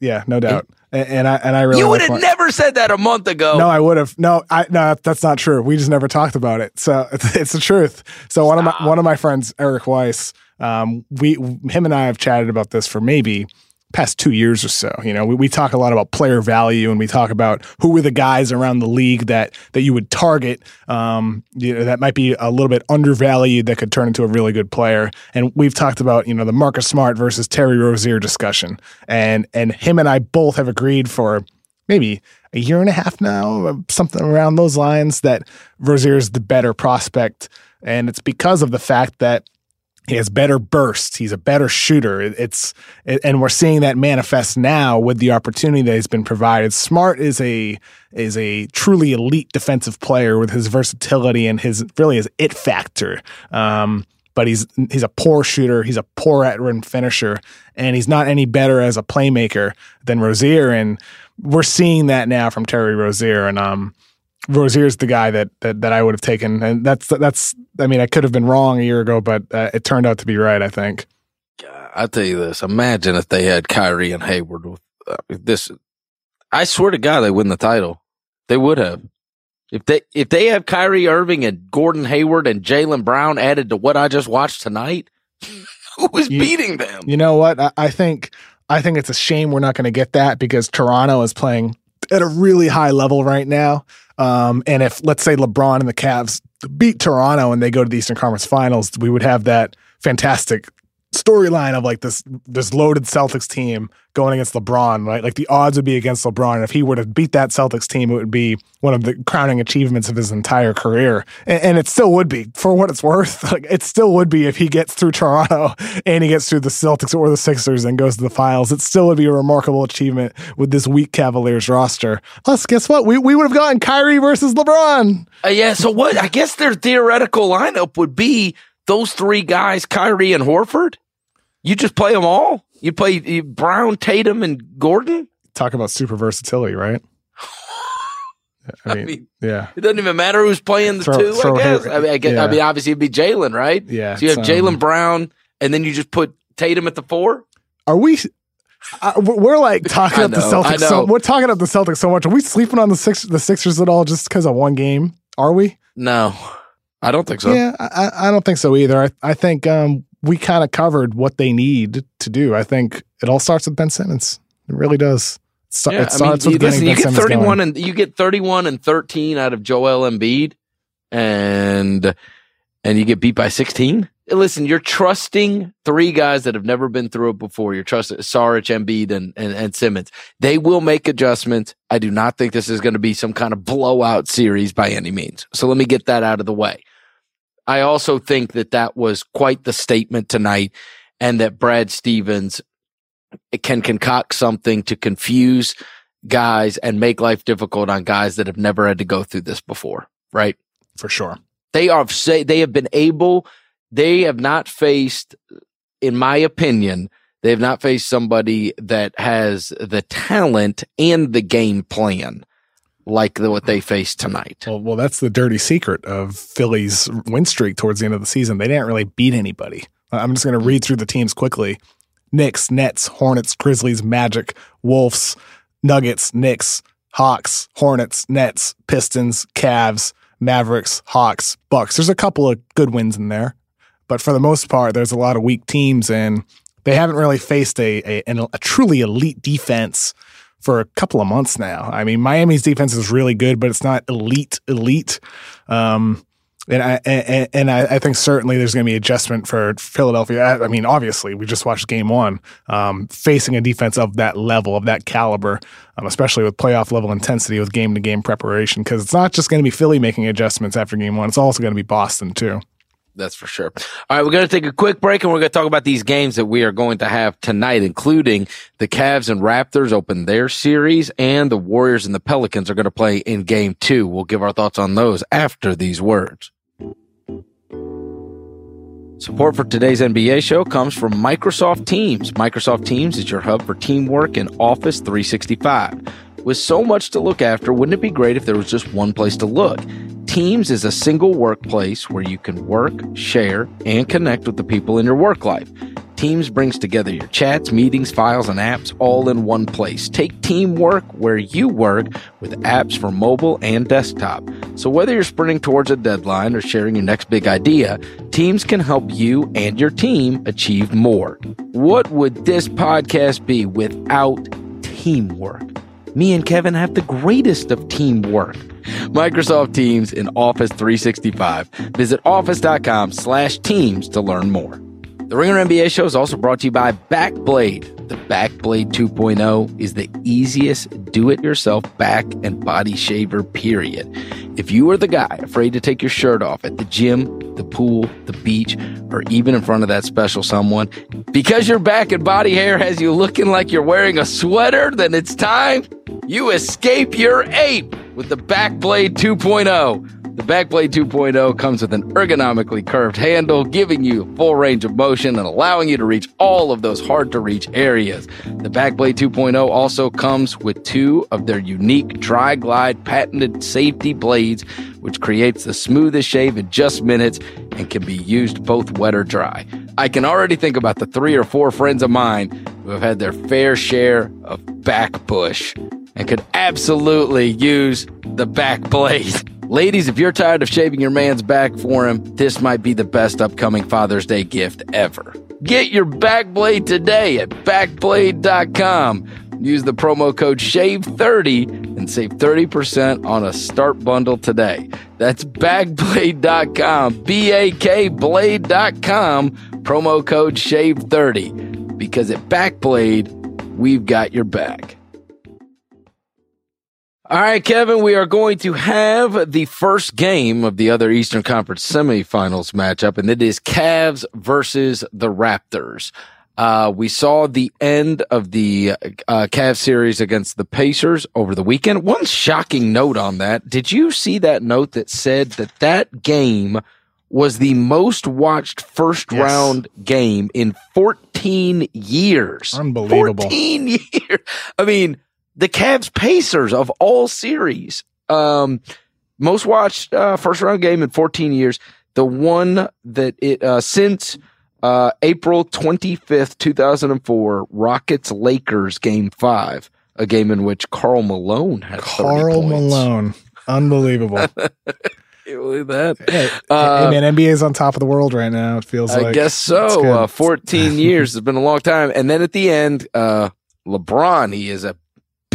Yeah, no doubt. And, and, I and I really you would have like never said that a month ago. No, I would have. No, I no, that's not true. We just never talked about it. So it's, it's the truth. So one of my one of my friends, Eric Weiss, um, we him and I have chatted about this for maybe past two years or so. You know, we, we talk a lot about player value and we talk about who were the guys around the league that that you would target. Um, you know, that might be a little bit undervalued that could turn into a really good player. And we've talked about you know the Marcus Smart versus Terry Rozier discussion, and and him and I both have agreed for maybe a year and a half now, something around those lines, that Rozier is the better prospect. And it's because of the fact that he has better bursts. He's a better shooter. It's and we're seeing that manifest now with the opportunity that he's been provided. Smart is a is a truly elite defensive player with his versatility and his really his it factor. Um, but he's he's a poor shooter. He's a poor at rim finisher, and he's not any better as a playmaker than Rozier. And we're seeing that now from Terry Rozier. And um, Rozier's the guy that, that that I would have taken, and that's that's. I mean, I could have been wrong a year ago, but uh, it turned out to be right. I think. I'll tell you this: Imagine if they had Kyrie and Hayward with uh, this. I swear to God, they win the title. They would have. If they if they have Kyrie Irving and Gordon Hayward and Jaylen Brown added to what I just watched tonight, who was you, beating them? You know what? I, I think I think it's a shame we're not going to get that because Toronto is playing at a really high level right now. Um, and if let's say LeBron and the Cavs beat Toronto and they go to the Eastern Conference Finals, we would have that fantastic storyline of like this this loaded Celtics team going against LeBron, right? Like the odds would be against LeBron. And if he were to beat that Celtics team, it would be one of the crowning achievements of his entire career. And, and, it still would be, for what it's worth. Like it still would be if he gets through Toronto and he gets through the Celtics or the Sixers and goes to the finals. It still would be a remarkable achievement with this weak Cavaliers roster. Plus, guess what? We we would have gotten Kyrie versus LeBron. Uh, yeah. So what? I guess their theoretical lineup would be those three guys, Kyrie and Horford. You just play them all. You play Brown, Tatum, and Gordon. Talk about super versatility, right? I mean, I mean, yeah. It doesn't even matter who's playing the throw, two. Throw I guess. I mean, I, guess yeah. I mean, obviously it'd be Jaylen, right? Yeah. So you have um, Jaylen Brown, and then you just put Tatum at the four. Are we? Uh, we're like talking up the Celtics. So we're talking up the Celtics so much. Are we sleeping on the six the Sixers at all just because of one game? Are we? No, I don't think so. Yeah, I, I don't think so either. I, I think um, we kind of covered what they need to do. I think it all starts with Ben Simmons. It really does. It, yeah, it starts I mean, with listen, you get Simmons 31 going. and you get 31 and 13 out of Joel Embiid and and you get beat by 16. Listen, you're trusting three guys that have never been through it before. You're trusting Saric, Embiid, and, and, and Simmons. They will make adjustments. I do not think this is going to be some kind of blowout series by any means. So let me get that out of the way. I also think that that was quite the statement tonight and that Brad Stevens can concoct something to confuse guys and make life difficult on guys that have never had to go through this before, right? For sure. They are say they have been able they have not faced in my opinion they have not faced somebody that has the talent and the game plan like the, what they faced tonight. Well, well, that's the dirty secret of Philly's win streak towards the end of the season. They didn't really beat anybody. I'm just going to read through the teams quickly. Knicks, Nets, Hornets, Grizzlies, Magic, Wolves, Nuggets, Knicks, Hawks, Hornets, Nets, Pistons, Cavs, Mavericks, Hawks, Bucks. There's a couple of good wins in there, but for the most part, there's a lot of weak teams, and they haven't really faced a, a, a truly elite defense for a couple of months now. I mean, Miami's defense is really good, but it's not elite, elite. Um, and I and, and I, I, think certainly there's going to be adjustment for Philadelphia. I mean, obviously, we just watched Game One, um, facing a defense of that level, of that caliber, um, especially with playoff level intensity, with game to game preparation. Because it's not just going to be Philly making adjustments after Game One; it's also going to be Boston too. That's for sure. All right, we're going to take a quick break and we're going to talk about these games that we are going to have tonight, including the Cavs and Raptors open their series and the Warriors and the Pelicans are going to play in game two. We'll give our thoughts on those after these words. Support for today's NBA show comes from Microsoft Teams. Microsoft Teams is your hub for teamwork in Office 365. With so much to look after, wouldn't it be great if there was just one place to look? Teams is a single workplace where you can work, share, and connect with the people in your work life. Teams brings together your chats, meetings, files, and apps all in one place. Take teamwork where you work with apps for mobile and desktop. So whether you're sprinting towards a deadline or sharing your next big idea, Teams can help you and your team achieve more. What would this podcast be without teamwork? Me and Kevin have the greatest of teamwork. Microsoft Teams in Office 365. Visit office.com slash teams to learn more. The Ringer NBA show is also brought to you by Bakblade. The Bakblade 2.0 is the easiest do it yourself back and body shaver, period. If you are the guy afraid to take your shirt off at the gym, the pool, the beach, or even in front of that special someone, because your back and body hair has you looking like you're wearing a sweater, then it's time you escape your ape with the Bakblade 2.0. The Bakblade 2.0 comes with an ergonomically curved handle, giving you full range of motion and allowing you to reach all of those hard to reach areas. The Bakblade 2.0 also comes with two of their unique Dry Glide patented safety blades, which creates the smoothest shave in just minutes and can be used both wet or dry. I can already think about the three or four friends of mine who have had their fair share of back push and could absolutely use the back blade. Ladies, if you're tired of shaving your man's back for him, this might be the best upcoming Father's Day gift ever. Get your Bakblade today at bakblade.com. Use the promo code SHAVE30 and save 30% on a start bundle today. That's bakblade.com, B A K blade.com, promo code SHAVE30. Because at Bakblade, we've got your back. All right, Kevin, we are going to have the first game of the other Eastern Conference semifinals matchup, and it is Cavs versus the Raptors. Uh, we saw the end of the uh, Cavs series against the Pacers over the weekend. One shocking note on that. Did you see that note that said that that game was the most watched first yes. round game in 14 years? Unbelievable. 14 years. I mean, the Cavs Pacers of all series. Um, most watched uh, first round game in 14 years. The one that it uh, since uh, April 25th, 2004, Rockets Lakers game five, a game in which Karl Malone had Karl Malone, unbelievable. that? Hey, uh, hey, man, NBA is on top of the world right now. It feels I like. I guess so. Uh, 14 years has been a long time. And then at the end, uh, LeBron, he is a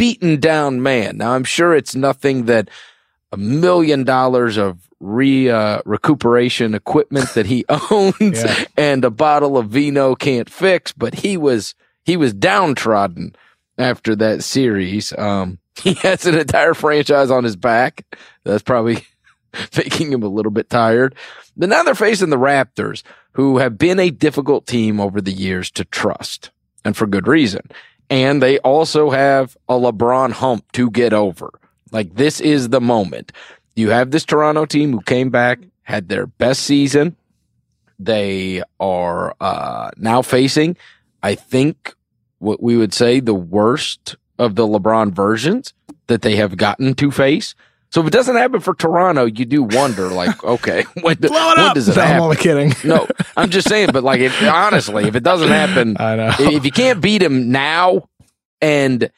beaten down man. Now I'm sure it's nothing that a million dollars of re uh, recuperation equipment that he owns yeah. and a bottle of vino can't fix, but he was he was downtrodden after that series. Um, he has an entire franchise on his back. That's probably making him a little bit tired. But now they're facing the Raptors, who have been a difficult team over the years to trust, and for good reason and they also have a LeBron hump to get over. Like this is the moment. You have this Toronto team who came back, had their best season. They are uh, now facing, I think, what we would say the worst of the LeBron versions that they have gotten to face. So if it doesn't happen for Toronto, you do wonder, like, okay, when, do, when does it no, happen? I'm only kidding. no, I'm just saying, but like, if, honestly, if it doesn't happen, I know. if you can't beat him now, and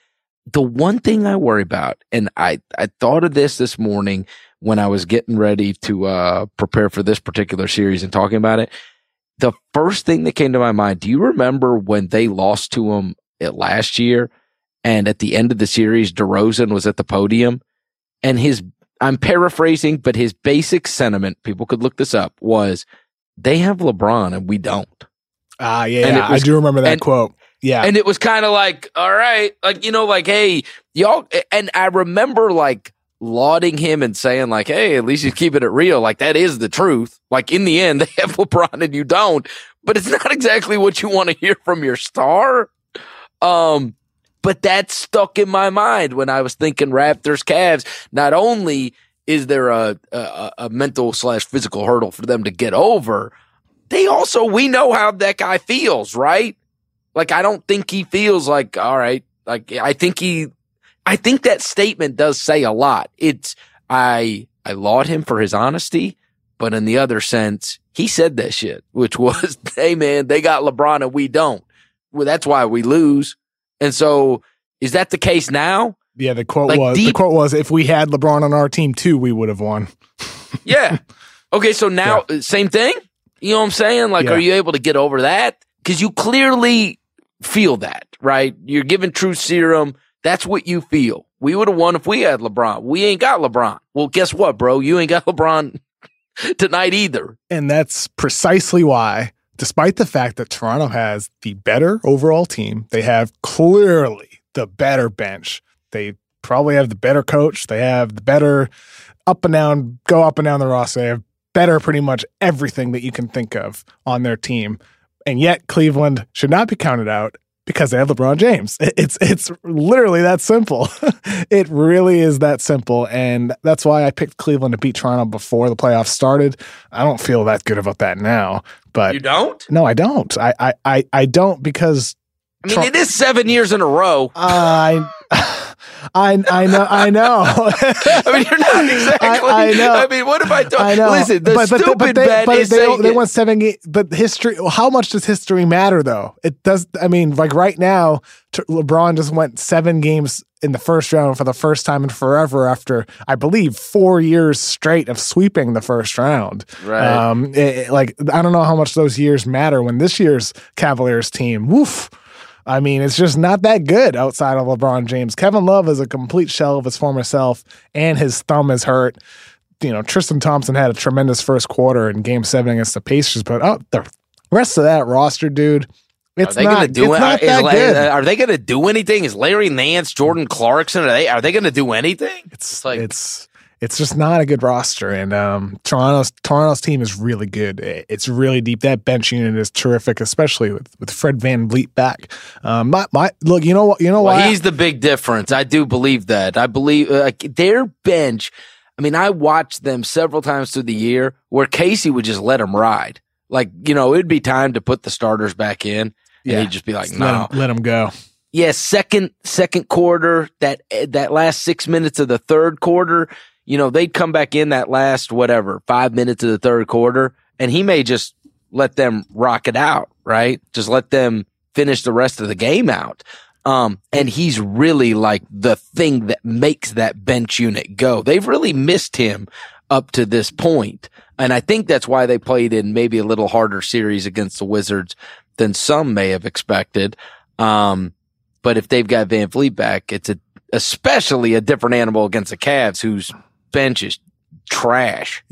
the one thing I worry about, and I, I thought of this this morning when I was getting ready to uh, prepare for this particular series and talking about it. The first thing that came to my mind, do you remember when they lost to him last year? And at the end of the series, DeRozan was at the podium and his, I'm paraphrasing, but his basic sentiment, people could look this up, was they have LeBron and we don't. Ah, uh, yeah, was, I do remember that and, quote. Yeah. And it was kind of like, all right, like, you know, like, hey, y'all, and I remember like lauding him and saying like, Hey, at least he's keeping it real. Like that is the truth. Like in the end, they have LeBron and you don't, but it's not exactly what you want to hear from your star. Um, but that stuck in my mind when I was thinking Raptors Cavs. Not only is there a, a, a mental slash physical hurdle for them to get over, they also, we know how that guy feels, right? Like, I don't think he feels like, all right, like, I think he, I think that statement does say a lot. It's, I, I laud him for his honesty, but in the other sense, he said that shit, which was, hey man, they got LeBron and we don't. Well, that's why we lose. And so is that the case now? Yeah, the quote like was deep, the quote was if we had LeBron on our team too, we would have won. yeah. Okay, so now yeah. Uh, same thing? You know what I'm saying? Like yeah. are you able to get over that? Cuz you clearly feel that, right? You're giving true serum. That's what you feel. We would have won if we had LeBron. We ain't got LeBron. Well, guess what, bro? You ain't got LeBron tonight either. And that's precisely why despite the fact that Toronto has the better overall team, they have clearly the better bench. They probably have the better coach. They have the better up and down, go up and down the roster. They have better pretty much everything that you can think of on their team. And yet Cleveland should not be counted out because they have LeBron James. It's it's literally that simple. it really is that simple, and that's why I picked Cleveland to beat Toronto before the playoffs started. I don't feel that good about that now, but you don't? No, I don't. I I I, don't because I mean it is seven years in a row. I. I I know I know. I mean, you're not exactly. I, I, know. I mean, what am I doing? I know. Listen, the but, but, stupid but they, bet but is they, saying they seven. But history. How much does history matter, though? It does. I mean, like right now, LeBron just went seven games in the first round for the first time in forever after I believe four years straight of sweeping the first round. Right. Um, it, it, like I don't know how much those years matter when this year's Cavaliers team. Woof I mean, it's just not that good outside of LeBron James. Kevin Love is a complete shell of his former self, and his thumb is hurt. You know, Tristan Thompson had a tremendous first quarter in Game Seven against the Pacers, but oh, the rest of that roster, dude, it's are not. Do it's not that good. Are they going to do anything? Is Larry Nance, Jordan Clarkson? Are they? Are they going to do anything? It's like it's it's just not a good roster. And um, Toronto's Toronto's team is really good. It's really deep. That bench unit is terrific, especially with, with Fred VanVleet back. Um, my, my look, you know what? You know well, why? He's the big difference. I do believe that. I believe uh, their bench. I mean, I watched them several times through the year where Casey would just let them ride. Like, you know, it'd be time to put the starters back in. And yeah. he'd just be like, no. Let them, let them go. Yeah, second second quarter, that that last six minutes of the third quarter, you know, they'd come back in that last, whatever, five minutes of the third quarter, and he may just let them rock it out, right? Just let them finish the rest of the game out. Um, and he's really like the thing that makes that bench unit go. They've really missed him up to this point. And I think that's why they played in maybe a little harder series against the Wizards than some may have expected. Um, but if they've got VanVleet back, it's a, especially a different animal against the Cavs, who's bench is trash.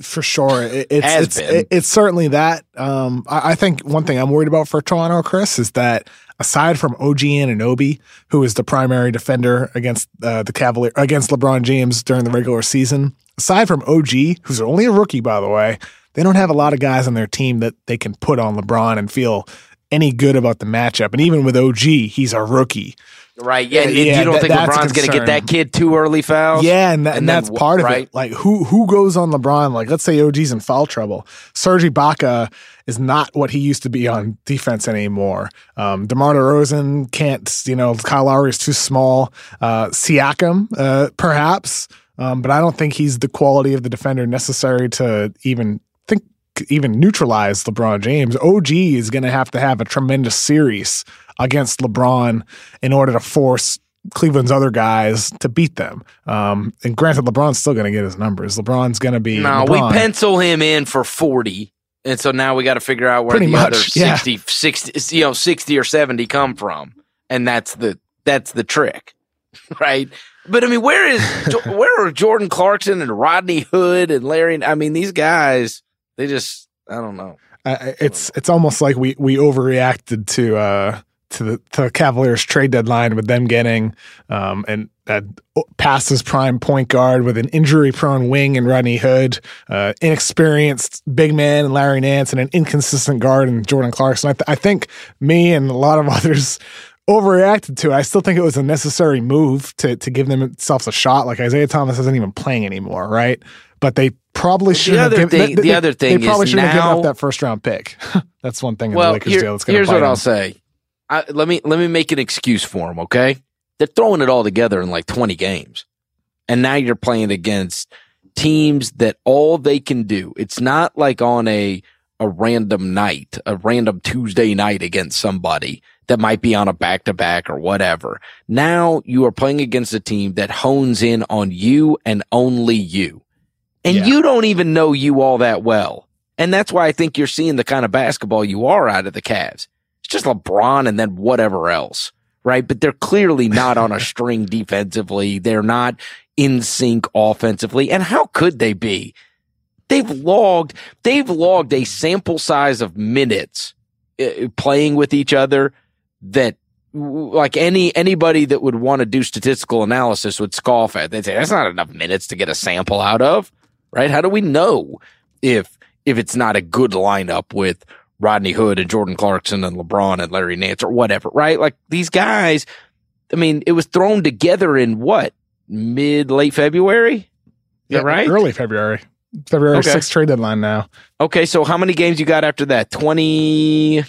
For sure, it, it's it's, it, it's certainly that. Um, I, I, think one thing I'm worried about for Toronto, Chris, is that aside from OG Anunoby, who is the primary defender against uh, the Cavalier against LeBron James during the regular season, aside from OG, who's only a rookie by the way, they don't have a lot of guys on their team that they can put on LeBron and feel any good about the matchup. And even with OG, he's a rookie. Right. Yeah. yeah you don't think LeBron's going to get that kid too early fouls? Yeah, and, that, and, and that's part of right? it. Like who who goes on LeBron? Like let's say OG's in foul trouble. Serge Ibaka is not what he used to be on defense anymore. Um, DeMar DeRozan can't. You know, Kyle Lowry is too small. Uh, Siakam, uh, perhaps, um, but I don't think he's the quality of the defender necessary to even think even neutralize LeBron James. OG is going to have to have a tremendous series against LeBron in order to force Cleveland's other guys to beat them. Um, and granted, LeBron's still going to get his numbers. LeBron's going to be. No, LeBron. we pencil him in for 40. And so now we got to figure out where Pretty the much, other 60, yeah. 60, you know, 60 or 70 come from. And that's the, that's the trick. Right. But I mean, where is, where are Jordan Clarkson and Rodney Hood and Larry? I mean, these guys, they just, I don't know. Uh, it's, it's almost like we, we overreacted to, uh, to the to the Cavaliers trade deadline with them getting um, and that passes prime point guard with an injury prone wing and Rodney Hood, uh, inexperienced big man and Larry Nance, and an inconsistent guard and Jordan Clarkson. I, th- I think me and a lot of others overreacted to it. I still think it was a necessary move to to give themselves a shot. Like Isaiah Thomas isn't even playing anymore, right? But they probably should have given. Thing, they, the other thing they probably should have given up that first round pick. That's one thing. Well, in the Lakers here, here's what them. I'll say. I, let me let me make an excuse for them. Okay, they're throwing it all together in like 20 games, and now you're playing against teams that all they can do. It's not like on a a random night, a random Tuesday night against somebody that might be on a back to back or whatever. Now you are playing against a team that hones in on you and only you. And yeah. you don't even know you all that well. And that's why I think you're seeing the kind of basketball you are out of the Cavs. Just LeBron and then whatever else, right? But they're clearly not on a string defensively. They're not in sync offensively. And how could they be? They've logged, they've logged a sample size of minutes uh, playing with each other that like any anybody that would want to do statistical analysis would scoff at. They'd say that's not enough minutes to get a sample out of, right? How do we know if if it's not a good lineup with Rodney Hood and Jordan Clarkson and LeBron and Larry Nance or whatever, right? Like these guys, I mean, it was thrown together in what mid late February, yeah, right? Early February. February okay. 6th trade deadline now. Okay, so how many games you got after that? 20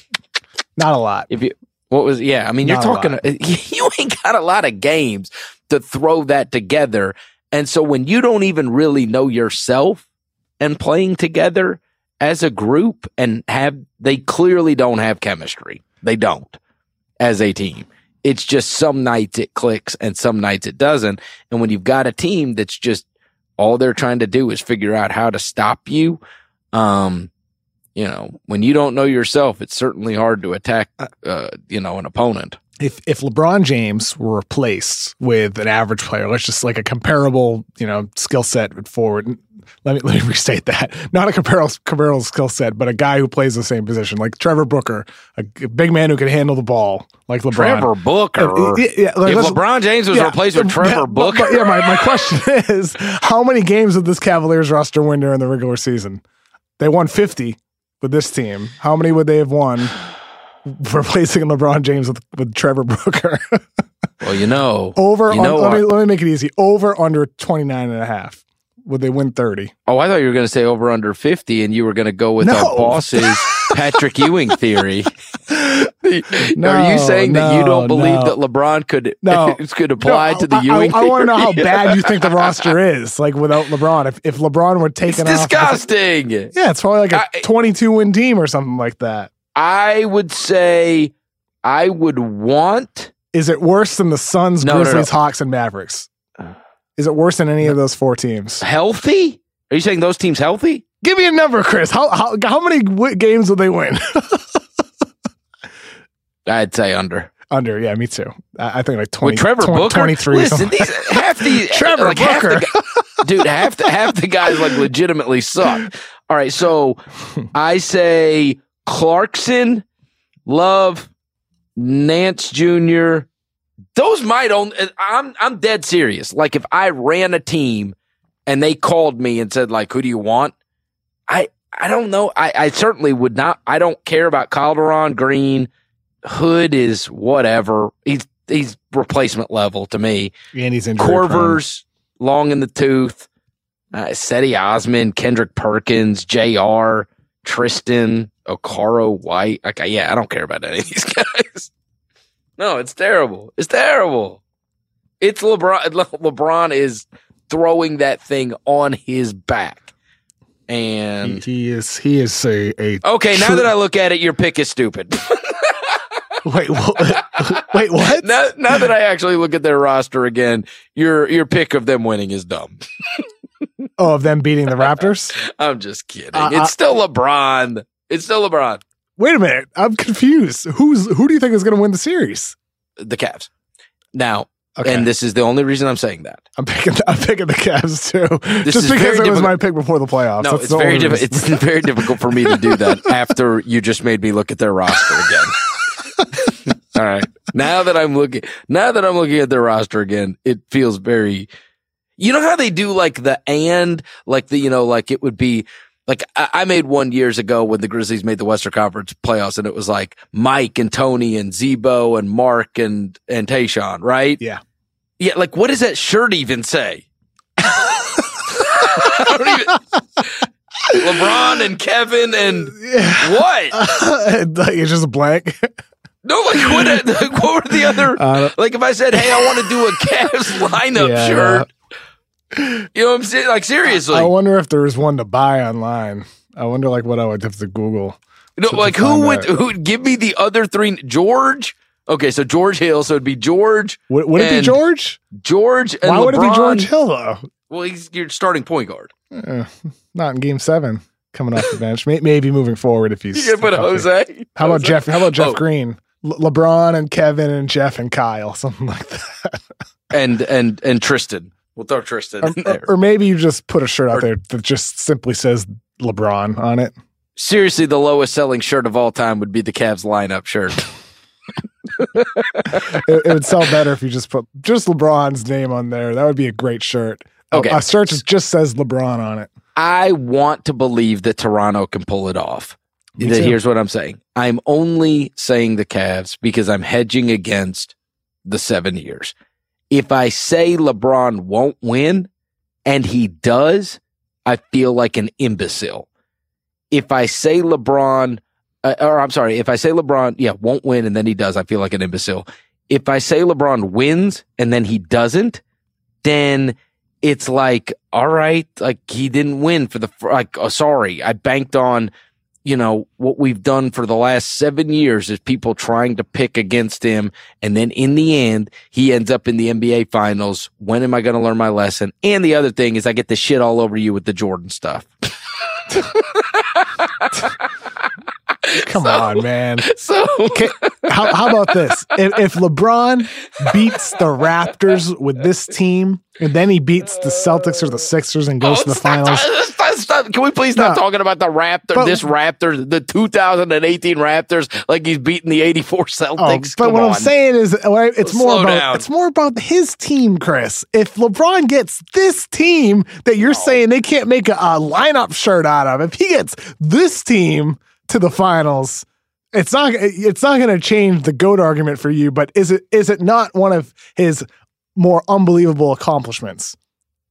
Not a lot. If you what was yeah, I mean Not you're talking you ain't got a lot of games to throw that together. And so when you don't even really know yourself and playing together as a group and have they clearly don't have chemistry. They don't as a team. It's just some nights it clicks and some nights it doesn't. And when you've got a team that's just all they're trying to do is figure out how to stop you, um, you know, when you don't know yourself, it's certainly hard to attack, uh, uh, you know, an opponent. If if LeBron James were replaced with an average player, let's just like a comparable, you know, skill set forward. Let me let me restate that. Not a comparable comparable skill set, but a guy who plays the same position, like Trevor Booker, a, big man who can handle the ball, like LeBron. Trevor Booker. Yeah, like, if LeBron James was yeah, replaced with Trevor yeah, Booker, but, but yeah. My my question is, how many games did this Cavaliers roster win during the regular season? They won fifty with this team, how many would they have won replacing LeBron James with, with Trevor Booker? well, you know. Over, you know let, me, let me make it easy. Over under 29 and a half. Would they win 30? Oh, I thought you were going to say over under 50 and you were going to go with no. our boss's Patrick Ewing theory. no, Are you saying no, that you don't believe no. that LeBron could no, could apply to the Ewing? I, I, I want to know how bad you think the roster is, like without LeBron. If if LeBron were taken it's disgusting. yeah, it's probably like a I, 22 win team or something like that. I would say I would want. Is it worse than the Suns, Grizzlies, Hawks, and Mavericks? Is it worse than any of those four teams? Healthy? Are you saying those teams healthy? Give me a number, Chris. How how, how many w- games will they win? I'd say under. Under, yeah, me too. I, I think like twenty. With Trevor 20, Booker, twenty-three. Listen, these, half the Trevor like, Booker, half the, dude, half the half the guys like legitimately suck. All right, so I say Clarkson, Love, Nance Jr., those might only. I'm I'm dead serious. Like if I ran a team and they called me and said like, "Who do you want?" I I don't know. I I certainly would not. I don't care about Calderon Green. Hood is whatever. He's he's replacement level to me. And he's in Korver's long in the tooth. Uh, Cedi Osman, Kendrick Perkins, Jr. Tristan, Okaro White. Okay, yeah, I don't care about any of these guys. No, it's terrible. It's terrible. It's LeBron. LeBron is throwing that thing on his back. And he, he is he is a, a Okay, now that I look at it, your pick is stupid. wait, what? wait, what? Now, now that I actually look at their roster again, your your pick of them winning is dumb. oh, of them beating the Raptors? I'm just kidding. Uh, it's uh, still LeBron. It's still LeBron. Wait a minute, I'm confused. Who's who do you think is going to win the series? The Cavs. Now, okay. and this is the only reason I'm saying that. I'm picking. the, I'm picking the Cavs too, this just because it was my pick before the playoffs. No, That's it's very difficult. It's very difficult for me to do that after you just made me look at their roster again. All right. Now that I'm looking, now that I'm looking at their roster again, it feels very. You know how they do like the and like the you know like it would be like I, I made one years ago when the Grizzlies made the Western Conference playoffs, and it was like Mike and Tony and Z-Bo and Mark and and Tayshaun, right? Yeah. Yeah. Like, what does that shirt even say? I don't even. LeBron and Kevin and what? like it's just a blank. No, like what? Like, what were the other? Uh, Like if I said, "Hey, I want to do a Cavs lineup Yeah, shirt," you know what I'm saying? Like seriously, I wonder if there was one to buy online. I wonder like what I would have to Google. no, to like who would who would give me the other three? George. Okay, so George Hill. So it'd be George, Would, would it be George? George, and Why would it be George Hill though? Well, he's your starting point guard. Eh, not in Game Seven, coming off the bench. Maybe moving forward if he's. You put. Jose? How about Jeff? How about Jeff Oh. Green? Le- LeBron and Kevin and Jeff and Kyle, something like that. and and and Tristan? We'll throw Tristan Or, there. or maybe you just put a shirt out Or- there that just simply says LeBron on it. Seriously, the lowest selling shirt of all time would be the Cavs lineup shirt. it, it would sell better if you just put just LeBron's name on there. That would be a great shirt. Okay. A, shirt that just says LeBron on it. I want to believe that Toronto can pull it off. Here's what I'm saying. I'm only saying the Cavs because I'm hedging against the seven years. If I say LeBron won't win and he does, I feel like an imbecile. If I say LeBron, uh, or I'm sorry, if I say LeBron, yeah, won't win and then he does, I feel like an imbecile. If I say LeBron wins and then he doesn't, then it's like, all right, like he didn't win for the, like, oh, sorry, I banked on, you know, what we've done for the last seven years is people trying to pick against him. And then in the end, he ends up in the NBA finals. When am I going to learn my lesson? And the other thing is I get the shit all over you with the Jordan stuff. Come So- on, man. So Okay, how, how about this? If, if LeBron beats the Raptors with this team, and then he beats the Celtics or the Sixers and goes Oh, to the stop, finals, stop, stop. Can we please stop No. talking about the Raptor, But- this Raptor, the 2018 Raptors, like he's beating the 84 Celtics? Oh, but Come what on. I'm saying is, right, it's more about down. it's more about his team, Chris. If LeBron gets this team that you're saying they can't make a, a lineup shirt out of, if he gets this team to the finals, it's not it's not going to change the goat argument for you. But is it is it not one of his more unbelievable accomplishments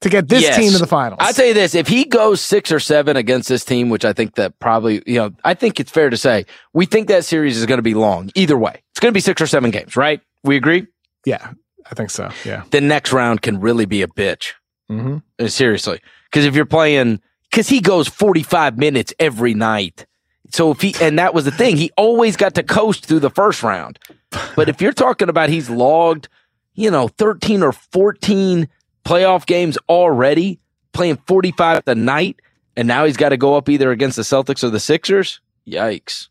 to get this Yes. team to the finals? I'll tell you this: if he goes six or seven against this team, which I think that probably, you know, I think it's fair to say we think that series is going to be long. Either way, it's going to be six or seven games, right? We agree. yeah, I think so. Yeah. The next round can really be a bitch. hmm Uh, Seriously, because if you're playing, because he goes 45 minutes every night. So if he, and that was the thing, he always got to coast through the first round. But if you're talking about he's logged, you know, 13 or 14 playoff games already, playing 45 a night, and now he's got to go up either against the Celtics or the Sixers. Yikes.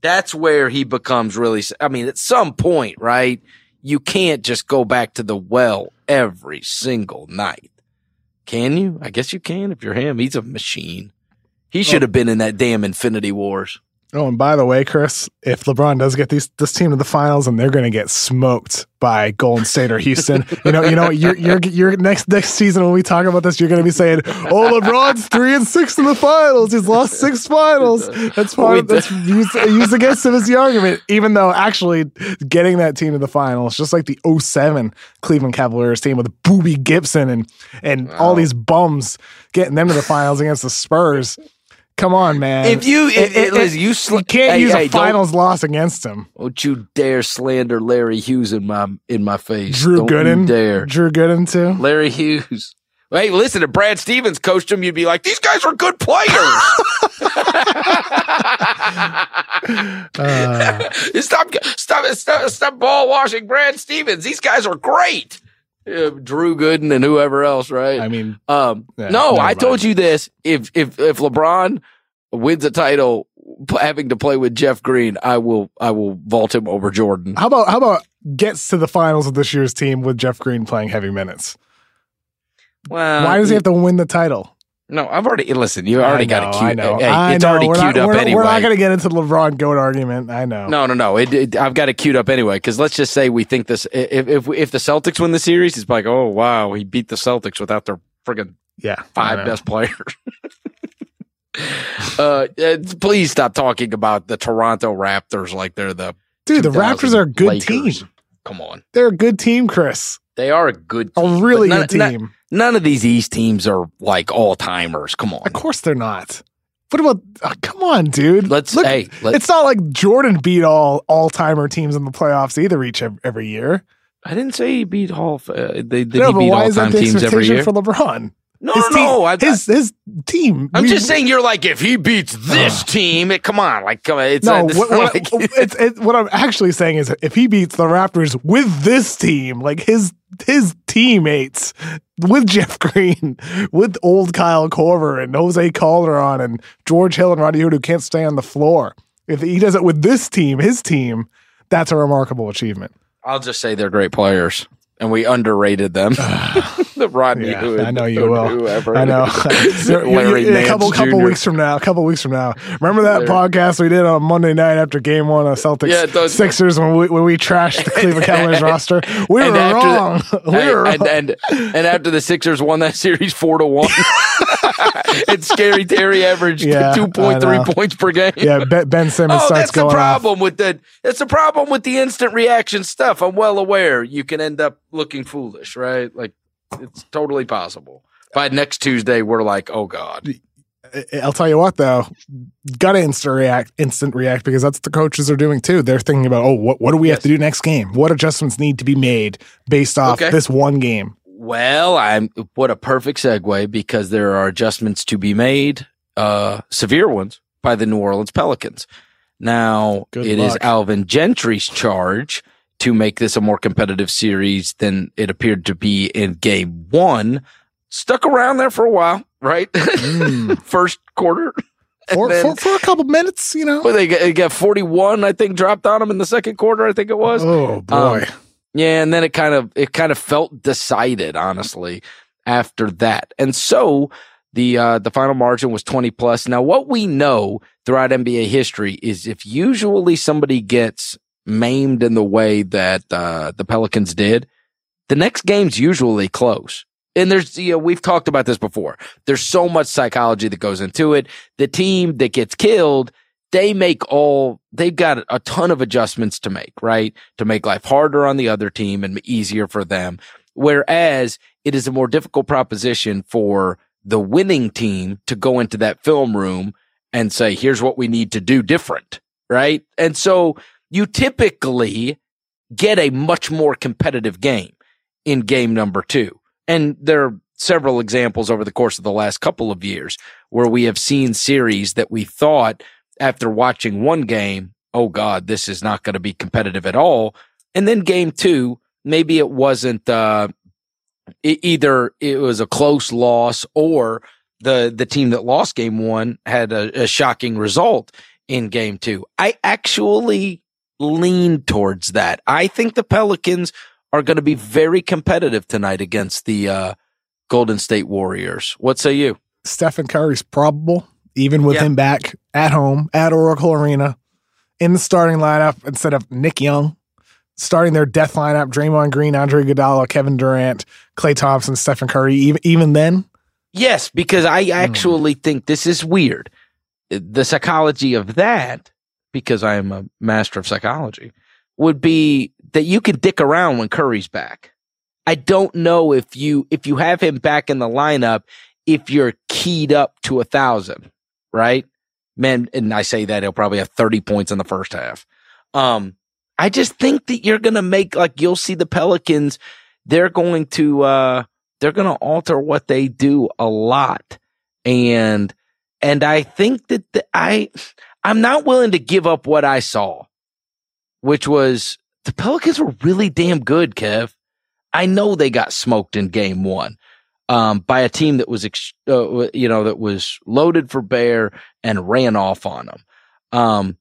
That's where he becomes really, I mean, at some point, right? You can't just go back to the well every single night. Can you? I guess you can if you're him. He's a machine. He oh. should have been in that damn Infinity Wars. Oh, and by the way, Chris, if LeBron does get these this team to the finals, and they're going to get smoked by Golden State or Houston, you know, you know, you're you're you're next next season when we talk about this, you're going to be saying, "Oh, LeBron's three and six in the finals. He's lost six finals." That's part of, that's used, used against him as the argument, even though actually getting that team to the finals, just like the 07 Cleveland Cavaliers team with Boobie Gibson and and all these bums getting them to the finals against the Spurs. Come on, man. If you, It- it, it- listen, you, sl- you can't hey, use hey, a finals loss against him. Don't, you dare slander Larry Hughes in my in my face. Drew don't Gooden. You dare, Drew Gooden too. Larry Hughes. Hey, listen, if Brad Stevens coached him, you'd be like, these guys are good players. Uh, stop, stop, stop, stop ball washing Brad Stevens. These guys are great. Yeah, Drew Gooden and whoever else, right? I mean, Um, Yeah, no, I mind. told you this. If if if LeBron wins a title, having to play with Jeff Green, I will I will vault him over Jordan. how about how about gets to the finals of this year's team with Jeff Green playing heavy minutes? Well, Why does he have to win the title? No, I've already listen. You already got it I know. Hey, I it's know. already we're queued not, up we're, anyway. We're not going to get into the LeBron goat argument. I know. No, no, no. It, it, I've got it queued up anyway. Because let's just say we think this. If if if the Celtics win the series, it's like, oh wow, he beat the Celtics without their friggin' Yeah. Five best players. uh, uh, please stop talking about the Toronto Raptors like they're the Dude, the Raptors are a good Lakers. team. Come on, They're a good team, Chris. they are a good, team, A really good none, team. None, none of these East teams are like all timers. Come on, Of course they're not. What about? oh, come on, dude. let's Look, hey, it's not like Jordan beat all all timer teams in the playoffs either each every year. I didn't say he beat all. Uh, they did no, he beat all time teams every year? for LeBron? no, his no, team, no. I, his his team. I'm we- just saying you're like if he beats this team, it, come on, like come on, it's No, it's what, like, it's, it, what I'm actually saying is if he beats the Raptors with this team, like his his teammates, with Jeff Green, with old Kyle Korver and Jose Calderon and George Hill and Roddy Hood who can't stay on the floor, if he does it with this team, his team, that's a remarkable achievement. I'll just say they're great players, and we underrated them. the Rodney Yeah, Hood, I know you will. Whoever. I know. You- Larry you- a Nance couple couple Jr.. weeks from now, a couple weeks from now. Remember that Larry- podcast we did on Monday night after Game One of Celtics Yeah, those- Sixers when we when we trashed the Cleveland Cavaliers roster? We And were after wrong. we Hey, were wrong. and, and and after the Sixers won that series four to one, and Scary Terry averaged Yeah, two point three points per game. yeah, Ben, ben Simmons Oh, starts that's the going off. problem with the that's the problem with the instant reaction stuff. I'm well aware you can end up looking foolish, right? Like it's totally possible. By next Tuesday, we're like, oh god, I'll tell you what though, gotta instant react, instant react because that's what the coaches are doing too. They're thinking about, oh, what what do we have to do next game? What adjustments need to be made based off Okay. this one game? Well, I'm what a perfect segue because there are adjustments to be made, uh, severe ones by the New Orleans Pelicans. Now Good it is luck. Alvin Gentry's charge to make this a more competitive series than it appeared to be in game one. Stuck around there for a while, right? Mm. First quarter. For, then- for for a couple minutes, you know. well, they, got, they got 41, I think, dropped on them in the second quarter, I think it was. Oh boy. Um, Yeah, and then it kind of it kind of felt decided, honestly, after that. And so the uh the final margin was 20 plus. Now what we know throughout NBA history is if usually somebody gets maimed in the way that uh the Pelicans did, the next game's usually close. And there's, you know, we've talked about this before. There's so much psychology that goes into it. The team that gets killed, they make all, they've got a ton of adjustments to make, right? To make life harder on the other team and easier for them. Whereas it is a more difficult proposition for the winning team to go into that film room and say, here's what we need to do different, right? And so you typically get a much more competitive game in game number two. And there are several examples over the course of the last couple of years where we have seen series that we thought after watching one game, oh God, this is not going to be competitive at all. And then game two, maybe it wasn't, uh, e- either it was a close loss or the, the team that lost game one had a, a shocking result in game two. I actually lean towards that. I think the Pelicans are going to be very competitive tonight against the, uh, Golden State Warriors. What say you? Stephen Curry's probable, even with Yeah. him back at home at Oracle Arena in the starting lineup instead of Nick Young. Starting their death lineup, Draymond Green, Andre Iguodala, Kevin Durant, Klay Thompson, Stephen Curry. Even even then, Yes, because I actually think this is weird. The psychology of that, because I am a master of psychology, would be that you can dick around when Curry's back. I don't know if you if you have him back in the lineup if you're keyed up to a thousand, right? Man, and I say that he'll probably have 30 points in the first half. Um, I just think that you're gonna make like you'll see the Pelicans, they're going to uh they're gonna alter what they do a lot. And and I think that the, I I'm not willing to give up what I saw, which was the Pelicans were really damn good, Kev. I know they got smoked in game one um, by a team that was, ex- uh, you know, that was loaded for bear and ran off on them. Um,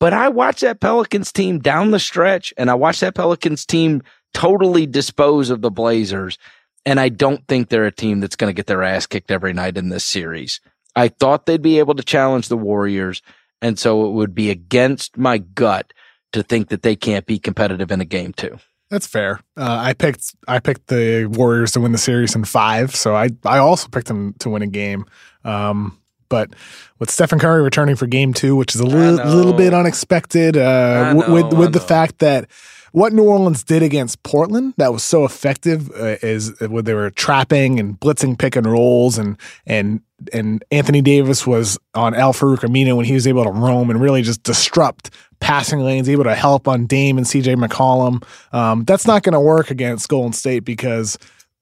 but I watched that Pelicans team down the stretch and I watched that Pelicans team totally dispose of the Blazers. And I don't think they're a team that's going to get their ass kicked every night in this series. I thought they'd be able to challenge the Warriors. And so it would be against my gut to think that they can't be competitive in a game two. That's fair. Uh, I picked I picked the Warriors to win the series in five, so I I also picked them to win a game. Um, but with Stephen Curry returning for Game Two, which is a little little bit unexpected, uh, know, with with the fact that what New Orleans did against Portland that was so effective uh, is when they were trapping and blitzing pick and rolls and and and Anthony Davis was on Al-Farouq Aminu when he was able to roam and really just disrupt passing lanes, able to help on Dame and CJ McCollum. Um, that's not going to work against Golden State because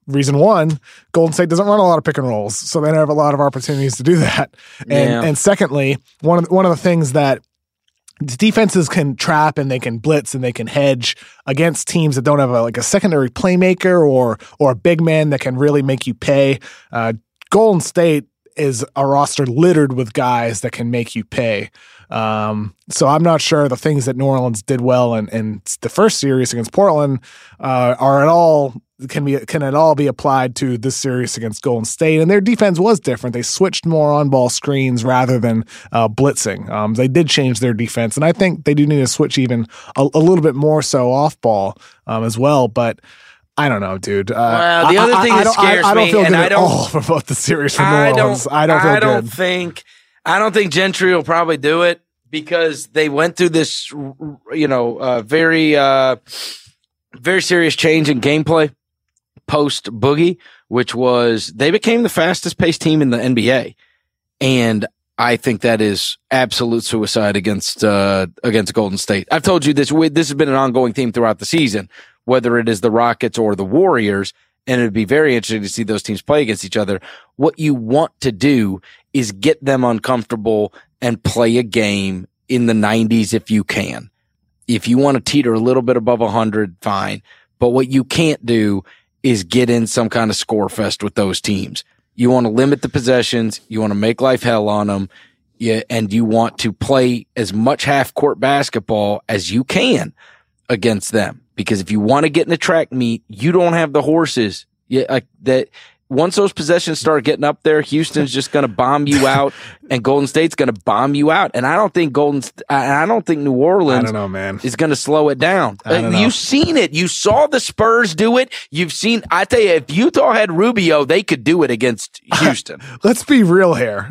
reason one, Golden State doesn't run a lot of pick and rolls, so they don't have a lot of opportunities to do that. And yeah. and secondly, one of the, one of the things that defenses can trap and they can blitz and they can hedge against teams that don't have a, like a secondary playmaker or or a big man that can really make you pay. Uh, Golden State is a roster littered with guys that can make you pay. Um, so I'm not sure the things that New Orleans did well in, in the first series against Portland uh, are at all can be can at all be applied to this series against Golden State. And their defense was different. They switched more on ball screens rather than uh, blitzing. Um, they did change their defense, and I think they do need to switch even a, a little bit more so off ball um, as well. But I don't know, dude. Uh, well, the other thing I, that scares I, I, don't feel good at all for both the series for New Orleans. I don't feel I don't think. I don't think Gentry will probably do it because they went through this, you know, uh, very, uh, very serious change in gameplay post Boogie, which was they became the fastest paced team in the NBA. And I think that is absolute suicide against, uh, against Golden State. I've told you this, this has been an ongoing theme throughout the season, whether it is the Rockets or the Warriors. And it'd be very interesting to see those teams play against each other. What you want to do is get them uncomfortable and play a game in the 90s if you can. If you want to teeter a little bit above a 100, fine. But what you can't do is get in some kind of score fest with those teams. You want to limit the possessions. You want to make life hell on them. Yeah, and you want to play as much half court basketball as you can against them. Because if you want to get in the track meet, you don't have the horses. Yeah, like that once those possessions start getting up there, Houston's just going to bomb you out, and Golden State's going to bomb you out. And I don't think Golden, I don't think New Orleans, I don't know, man, is going to slow it down. You've seen it. You saw the Spurs do it. You've seen. I tell you, if Utah had Rubio, they could do it against Houston. Let's be real here.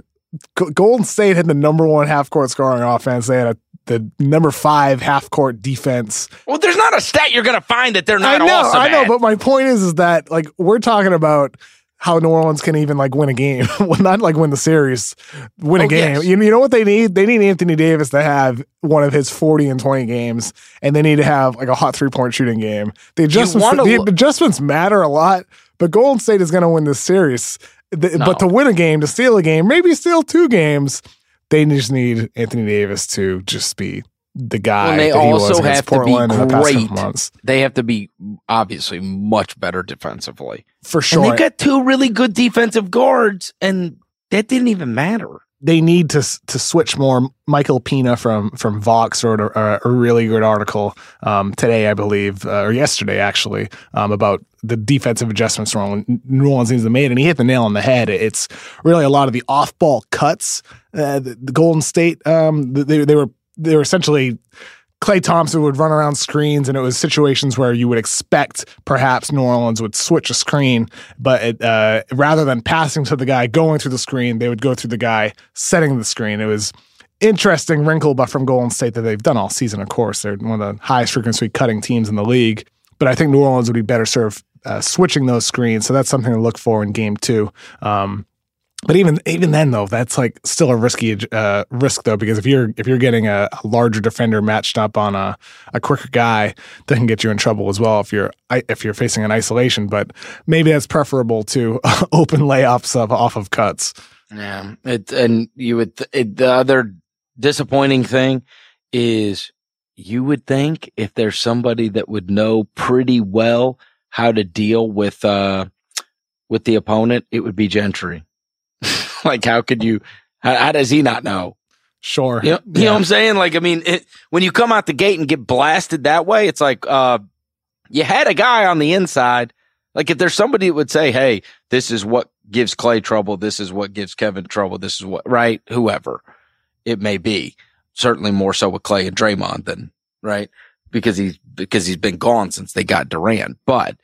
Golden State had the number one half court scoring offense. They had a the number five half court defense. Well, there's not a stat you're going to find that they're not. I know, I know, but my point is, is that like we're talking about how New Orleans can even like win a game. well, not like win the series, win a oh, game. Yes. You, you know what they need? They need Anthony Davis to have one of his 40 and 20 games, and they need to have like a hot three point shooting game. The adjustments, the, the adjustments matter a lot, but Golden State is going to win this series. The, no. But to win a game, to steal a game, maybe steal two games, they just need Anthony Davis to just be the guy. Well, they also have to be great. The they have to be obviously much better defensively for sure. And they got two really good defensive guards, and that didn't even matter. They need to to switch more. Michael Pina from from Vox wrote a, a really good article um, today, I believe, uh, or yesterday actually, um, about the defensive adjustments New Orleans needs to make, and he hit the nail on the head. It's really a lot of the off ball cuts. Uh, the, the, Golden State, um, they they were they were essentially Klay Thompson would run around screens, and it was situations where you would expect perhaps New Orleans would switch a screen, but it, uh, rather than passing to the guy going through the screen, they would go through the guy setting the screen. It was interesting wrinkle, but from Golden State that they've done all season. Of course, they're one of the highest frequency cutting teams in the league. But I think New Orleans would be better served uh, switching those screens. So that's something to look for in Game Two. Um, but even even then though that's like still a risky uh, risk though because if you're if you're getting a, a, larger defender matched up on a, a quicker guy that can get you in trouble as well if you're if you're facing an isolation. But maybe that's preferable to open layoffs of, off of cuts. Yeah. It and you would it, the other disappointing thing is you would think if there's somebody that would know pretty well how to deal with uh with the opponent it would be Gentry like, how could you? How, how, does he not know? Sure. You know, you know what I'm saying? Like, I mean, it, when you come out the gate and get blasted that way, it's like, uh, you had a guy on the inside. Like if there's somebody that would say, Hey, this is what gives Klay trouble. This is what gives Kevin trouble. This is what, right? Whoever it may be. Certainly more so with Klay and Draymond than, right? Because he's, because he's been gone since they got Durant. But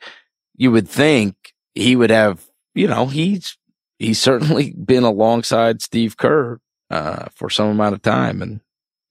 you would think he would have, you know, he's, he's certainly been alongside Steve Kerr, uh, for some amount of time. And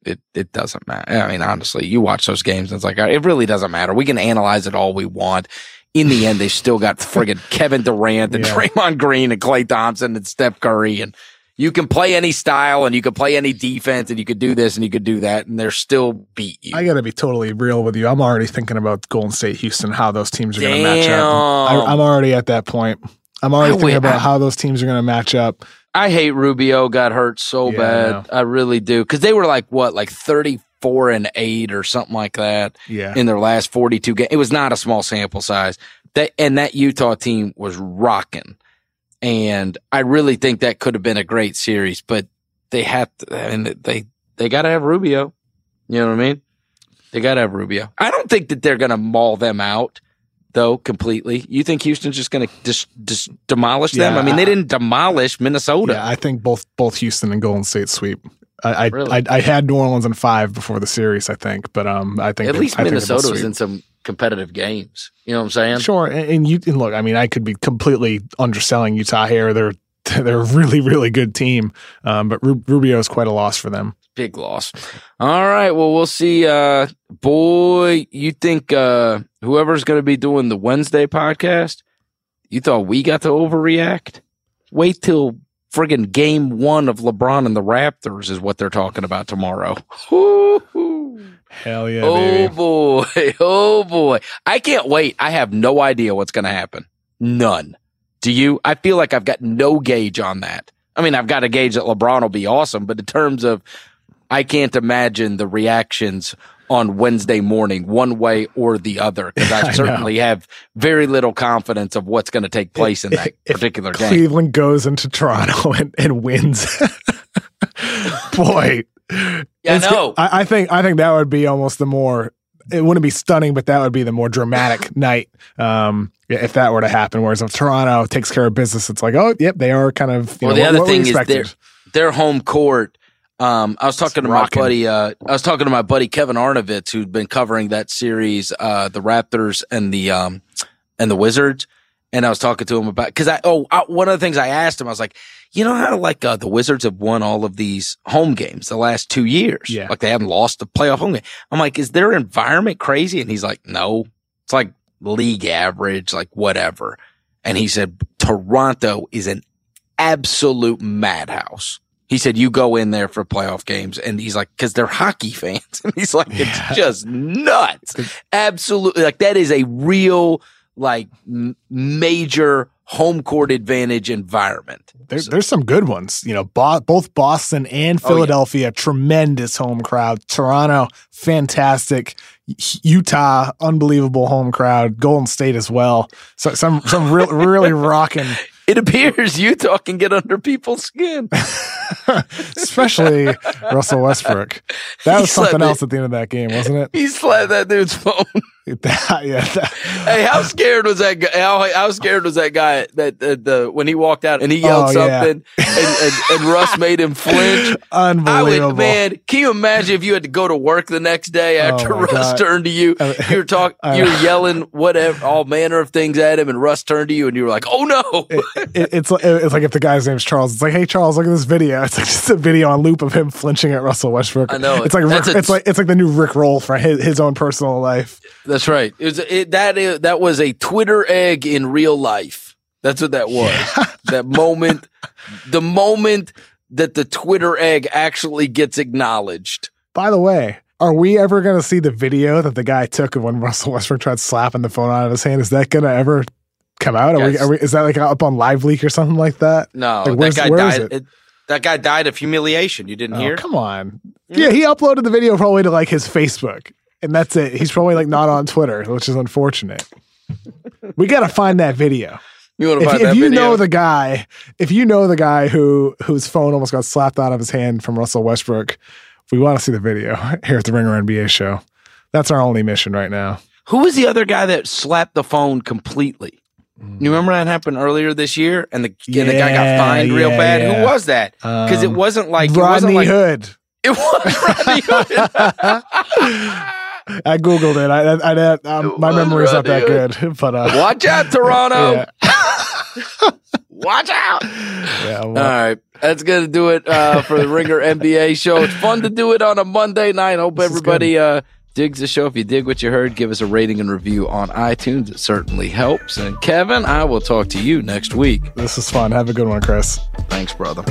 it, it doesn't matter. I mean, honestly, you watch those games and it's like, it really doesn't matter. We can analyze it all we want. In the end, they still got friggin' Kevin Durant and yeah. Draymond Green and Klay Thompson and Steph Curry and you can play any style and you can play any defense and you could do this and you could do that and they're still beat you. I got to be totally real with you. I'm already thinking about Golden State, Houston, how those teams are going to match up. I, am already at that point. I'm already I thinking wait, about I, how those teams are going to match up. I hate Rubio got hurt so yeah, bad. I, I, really do. Cause they were like what, like 34 and eight or something like that. Yeah. In their last 42 games. It was not a small sample size. That, and that Utah team was rocking. And I really think that could have been a great series, but they have to, and they, they got to have Rubio. You know what I mean? They got to have Rubio. I don't think that they're going to maul them out though completely. You think Houston's just going to just just demolish them? Yeah, I mean, they didn't demolish Minnesota. Yeah, I think both both Houston and Golden State sweep. I I, really? I, I had New Orleans in five before the series, I think, but um, I think at least Minnesota was in some competitive games. You know what I'm saying? Sure. And, and you and look, I mean, I could be completely underselling Utah here. They're they're a really really good team, um, but Rubio is quite a loss for them. Big loss. All right. Well, we'll see. Uh, boy, you think uh, whoever's going to be doing the Wednesday podcast? You thought we got to overreact? Wait till friggin' game one of LeBron and the Raptors is what they're talking about tomorrow. Hell yeah. Oh baby. boy. Oh boy. I can't wait. I have no idea what's going to happen. None. Do you? I feel like I've got no gauge on that. I mean, I've got a gauge that LeBron will be awesome, but in terms of, I can't imagine the reactions on Wednesday morning, one way or the other, because I, I certainly know. have very little confidence of what's going to take place in that if particular game. Cleveland goes into Toronto and, and wins. Boy, yeah, no. I, I think I think that would be almost the more. It wouldn't be stunning, but that would be the more dramatic night um, if that were to happen. Whereas if Toronto takes care of business, it's like, oh, yep, they are kind of. well, know, the other thing is their their home court. Um, I was talking it's to rocking. my buddy. Uh, I was talking to my buddy Kevin Arnovitz, who'd been covering that series, uh, the Raptors and the um, and the Wizards. And I was talking to him about because I oh I, one of the things I asked him I was like, you know how like uh, the Wizards have won all of these home games the last two years, yeah, like they haven't lost a playoff home game. I'm like, is their environment crazy? And he's like, no, it's like league average, like whatever. And he said Toronto is an absolute madhouse. He said, you go in there for playoff games. And he's like, cause they're hockey fans. And he's like, it's yeah. just nuts. Absolutely. Like that is a real like m- major home court advantage environment. There, so. There's some good ones. You know, bo- both Boston and Philadelphia, oh, yeah. tremendous home crowd. Toronto, fantastic. Utah, unbelievable home crowd. Golden State as well. So some some real, really rocking it appears Utah can get under people's skin. Especially Russell Westbrook. That was something else at the end of that game, wasn't it? He slapped that dude's phone. that, yeah. That. Hey, how scared was that guy? How, how scared was that guy that, the when he walked out and he yelled oh, something yeah. and, and, and, Russ made him flinch? Unbelievable. Would, man, can you imagine if you had to go to work the next day oh, after oh Russ God. turned to you? You're talking, you're yelling whatever, all manner of things at him, and Russ turned to you and you were like, "Oh no!" It, it, it's it's like if the guy's name's Charles, it's like, "Hey Charles, look at this video." It's like just a video on loop of him flinching at Russell Westbrook. I know. It's like Rick, a, it's like it's like the new Rick Roll for his, his own personal life. That's right. It was it, that is, that was a Twitter egg in real life. That's what that was. Yeah. that moment, the moment that the Twitter egg actually gets acknowledged. By the way, are we ever going to see the video that the guy took of when Russell Westbrook tried slapping the phone out of his hand? Is that going to ever come out? Are we, are we, is that like up on Live Leak or something like that? No, like, that guy died. It? It, that guy died of humiliation. You didn't oh, hear? Come on. Yeah. yeah, he uploaded the video probably to like his Facebook and that's it. He's probably like not on Twitter, which is unfortunate. We got to find that video. You want to find if, that if you video? know the guy, if you know the guy who whose phone almost got slapped out of his hand from Russell Westbrook, we want to see the video here at the Ringer NBA show. That's our only mission right now. Who was the other guy that slapped the phone completely? You remember that happened earlier this year, and the and the guy got fined real bad. yeah. Who was that? Because it Um, wasn't like it Rodney wasn't like Hood. it was Rodney Hood. I googled it. I, I, I um, my was memory's not that good, but uh, Watch out, Toronto! Watch out! yeah, well, right, that's gonna do it uh, for the Ringer NBA show. It's fun to do it on a Monday night. Hope This everybody uh, digs the show. If you dig what you heard, give us a rating and review on iTunes. It certainly helps. And Kevin, I will talk to you next week. this is fun. Have a good one, Chris. Thanks, brother.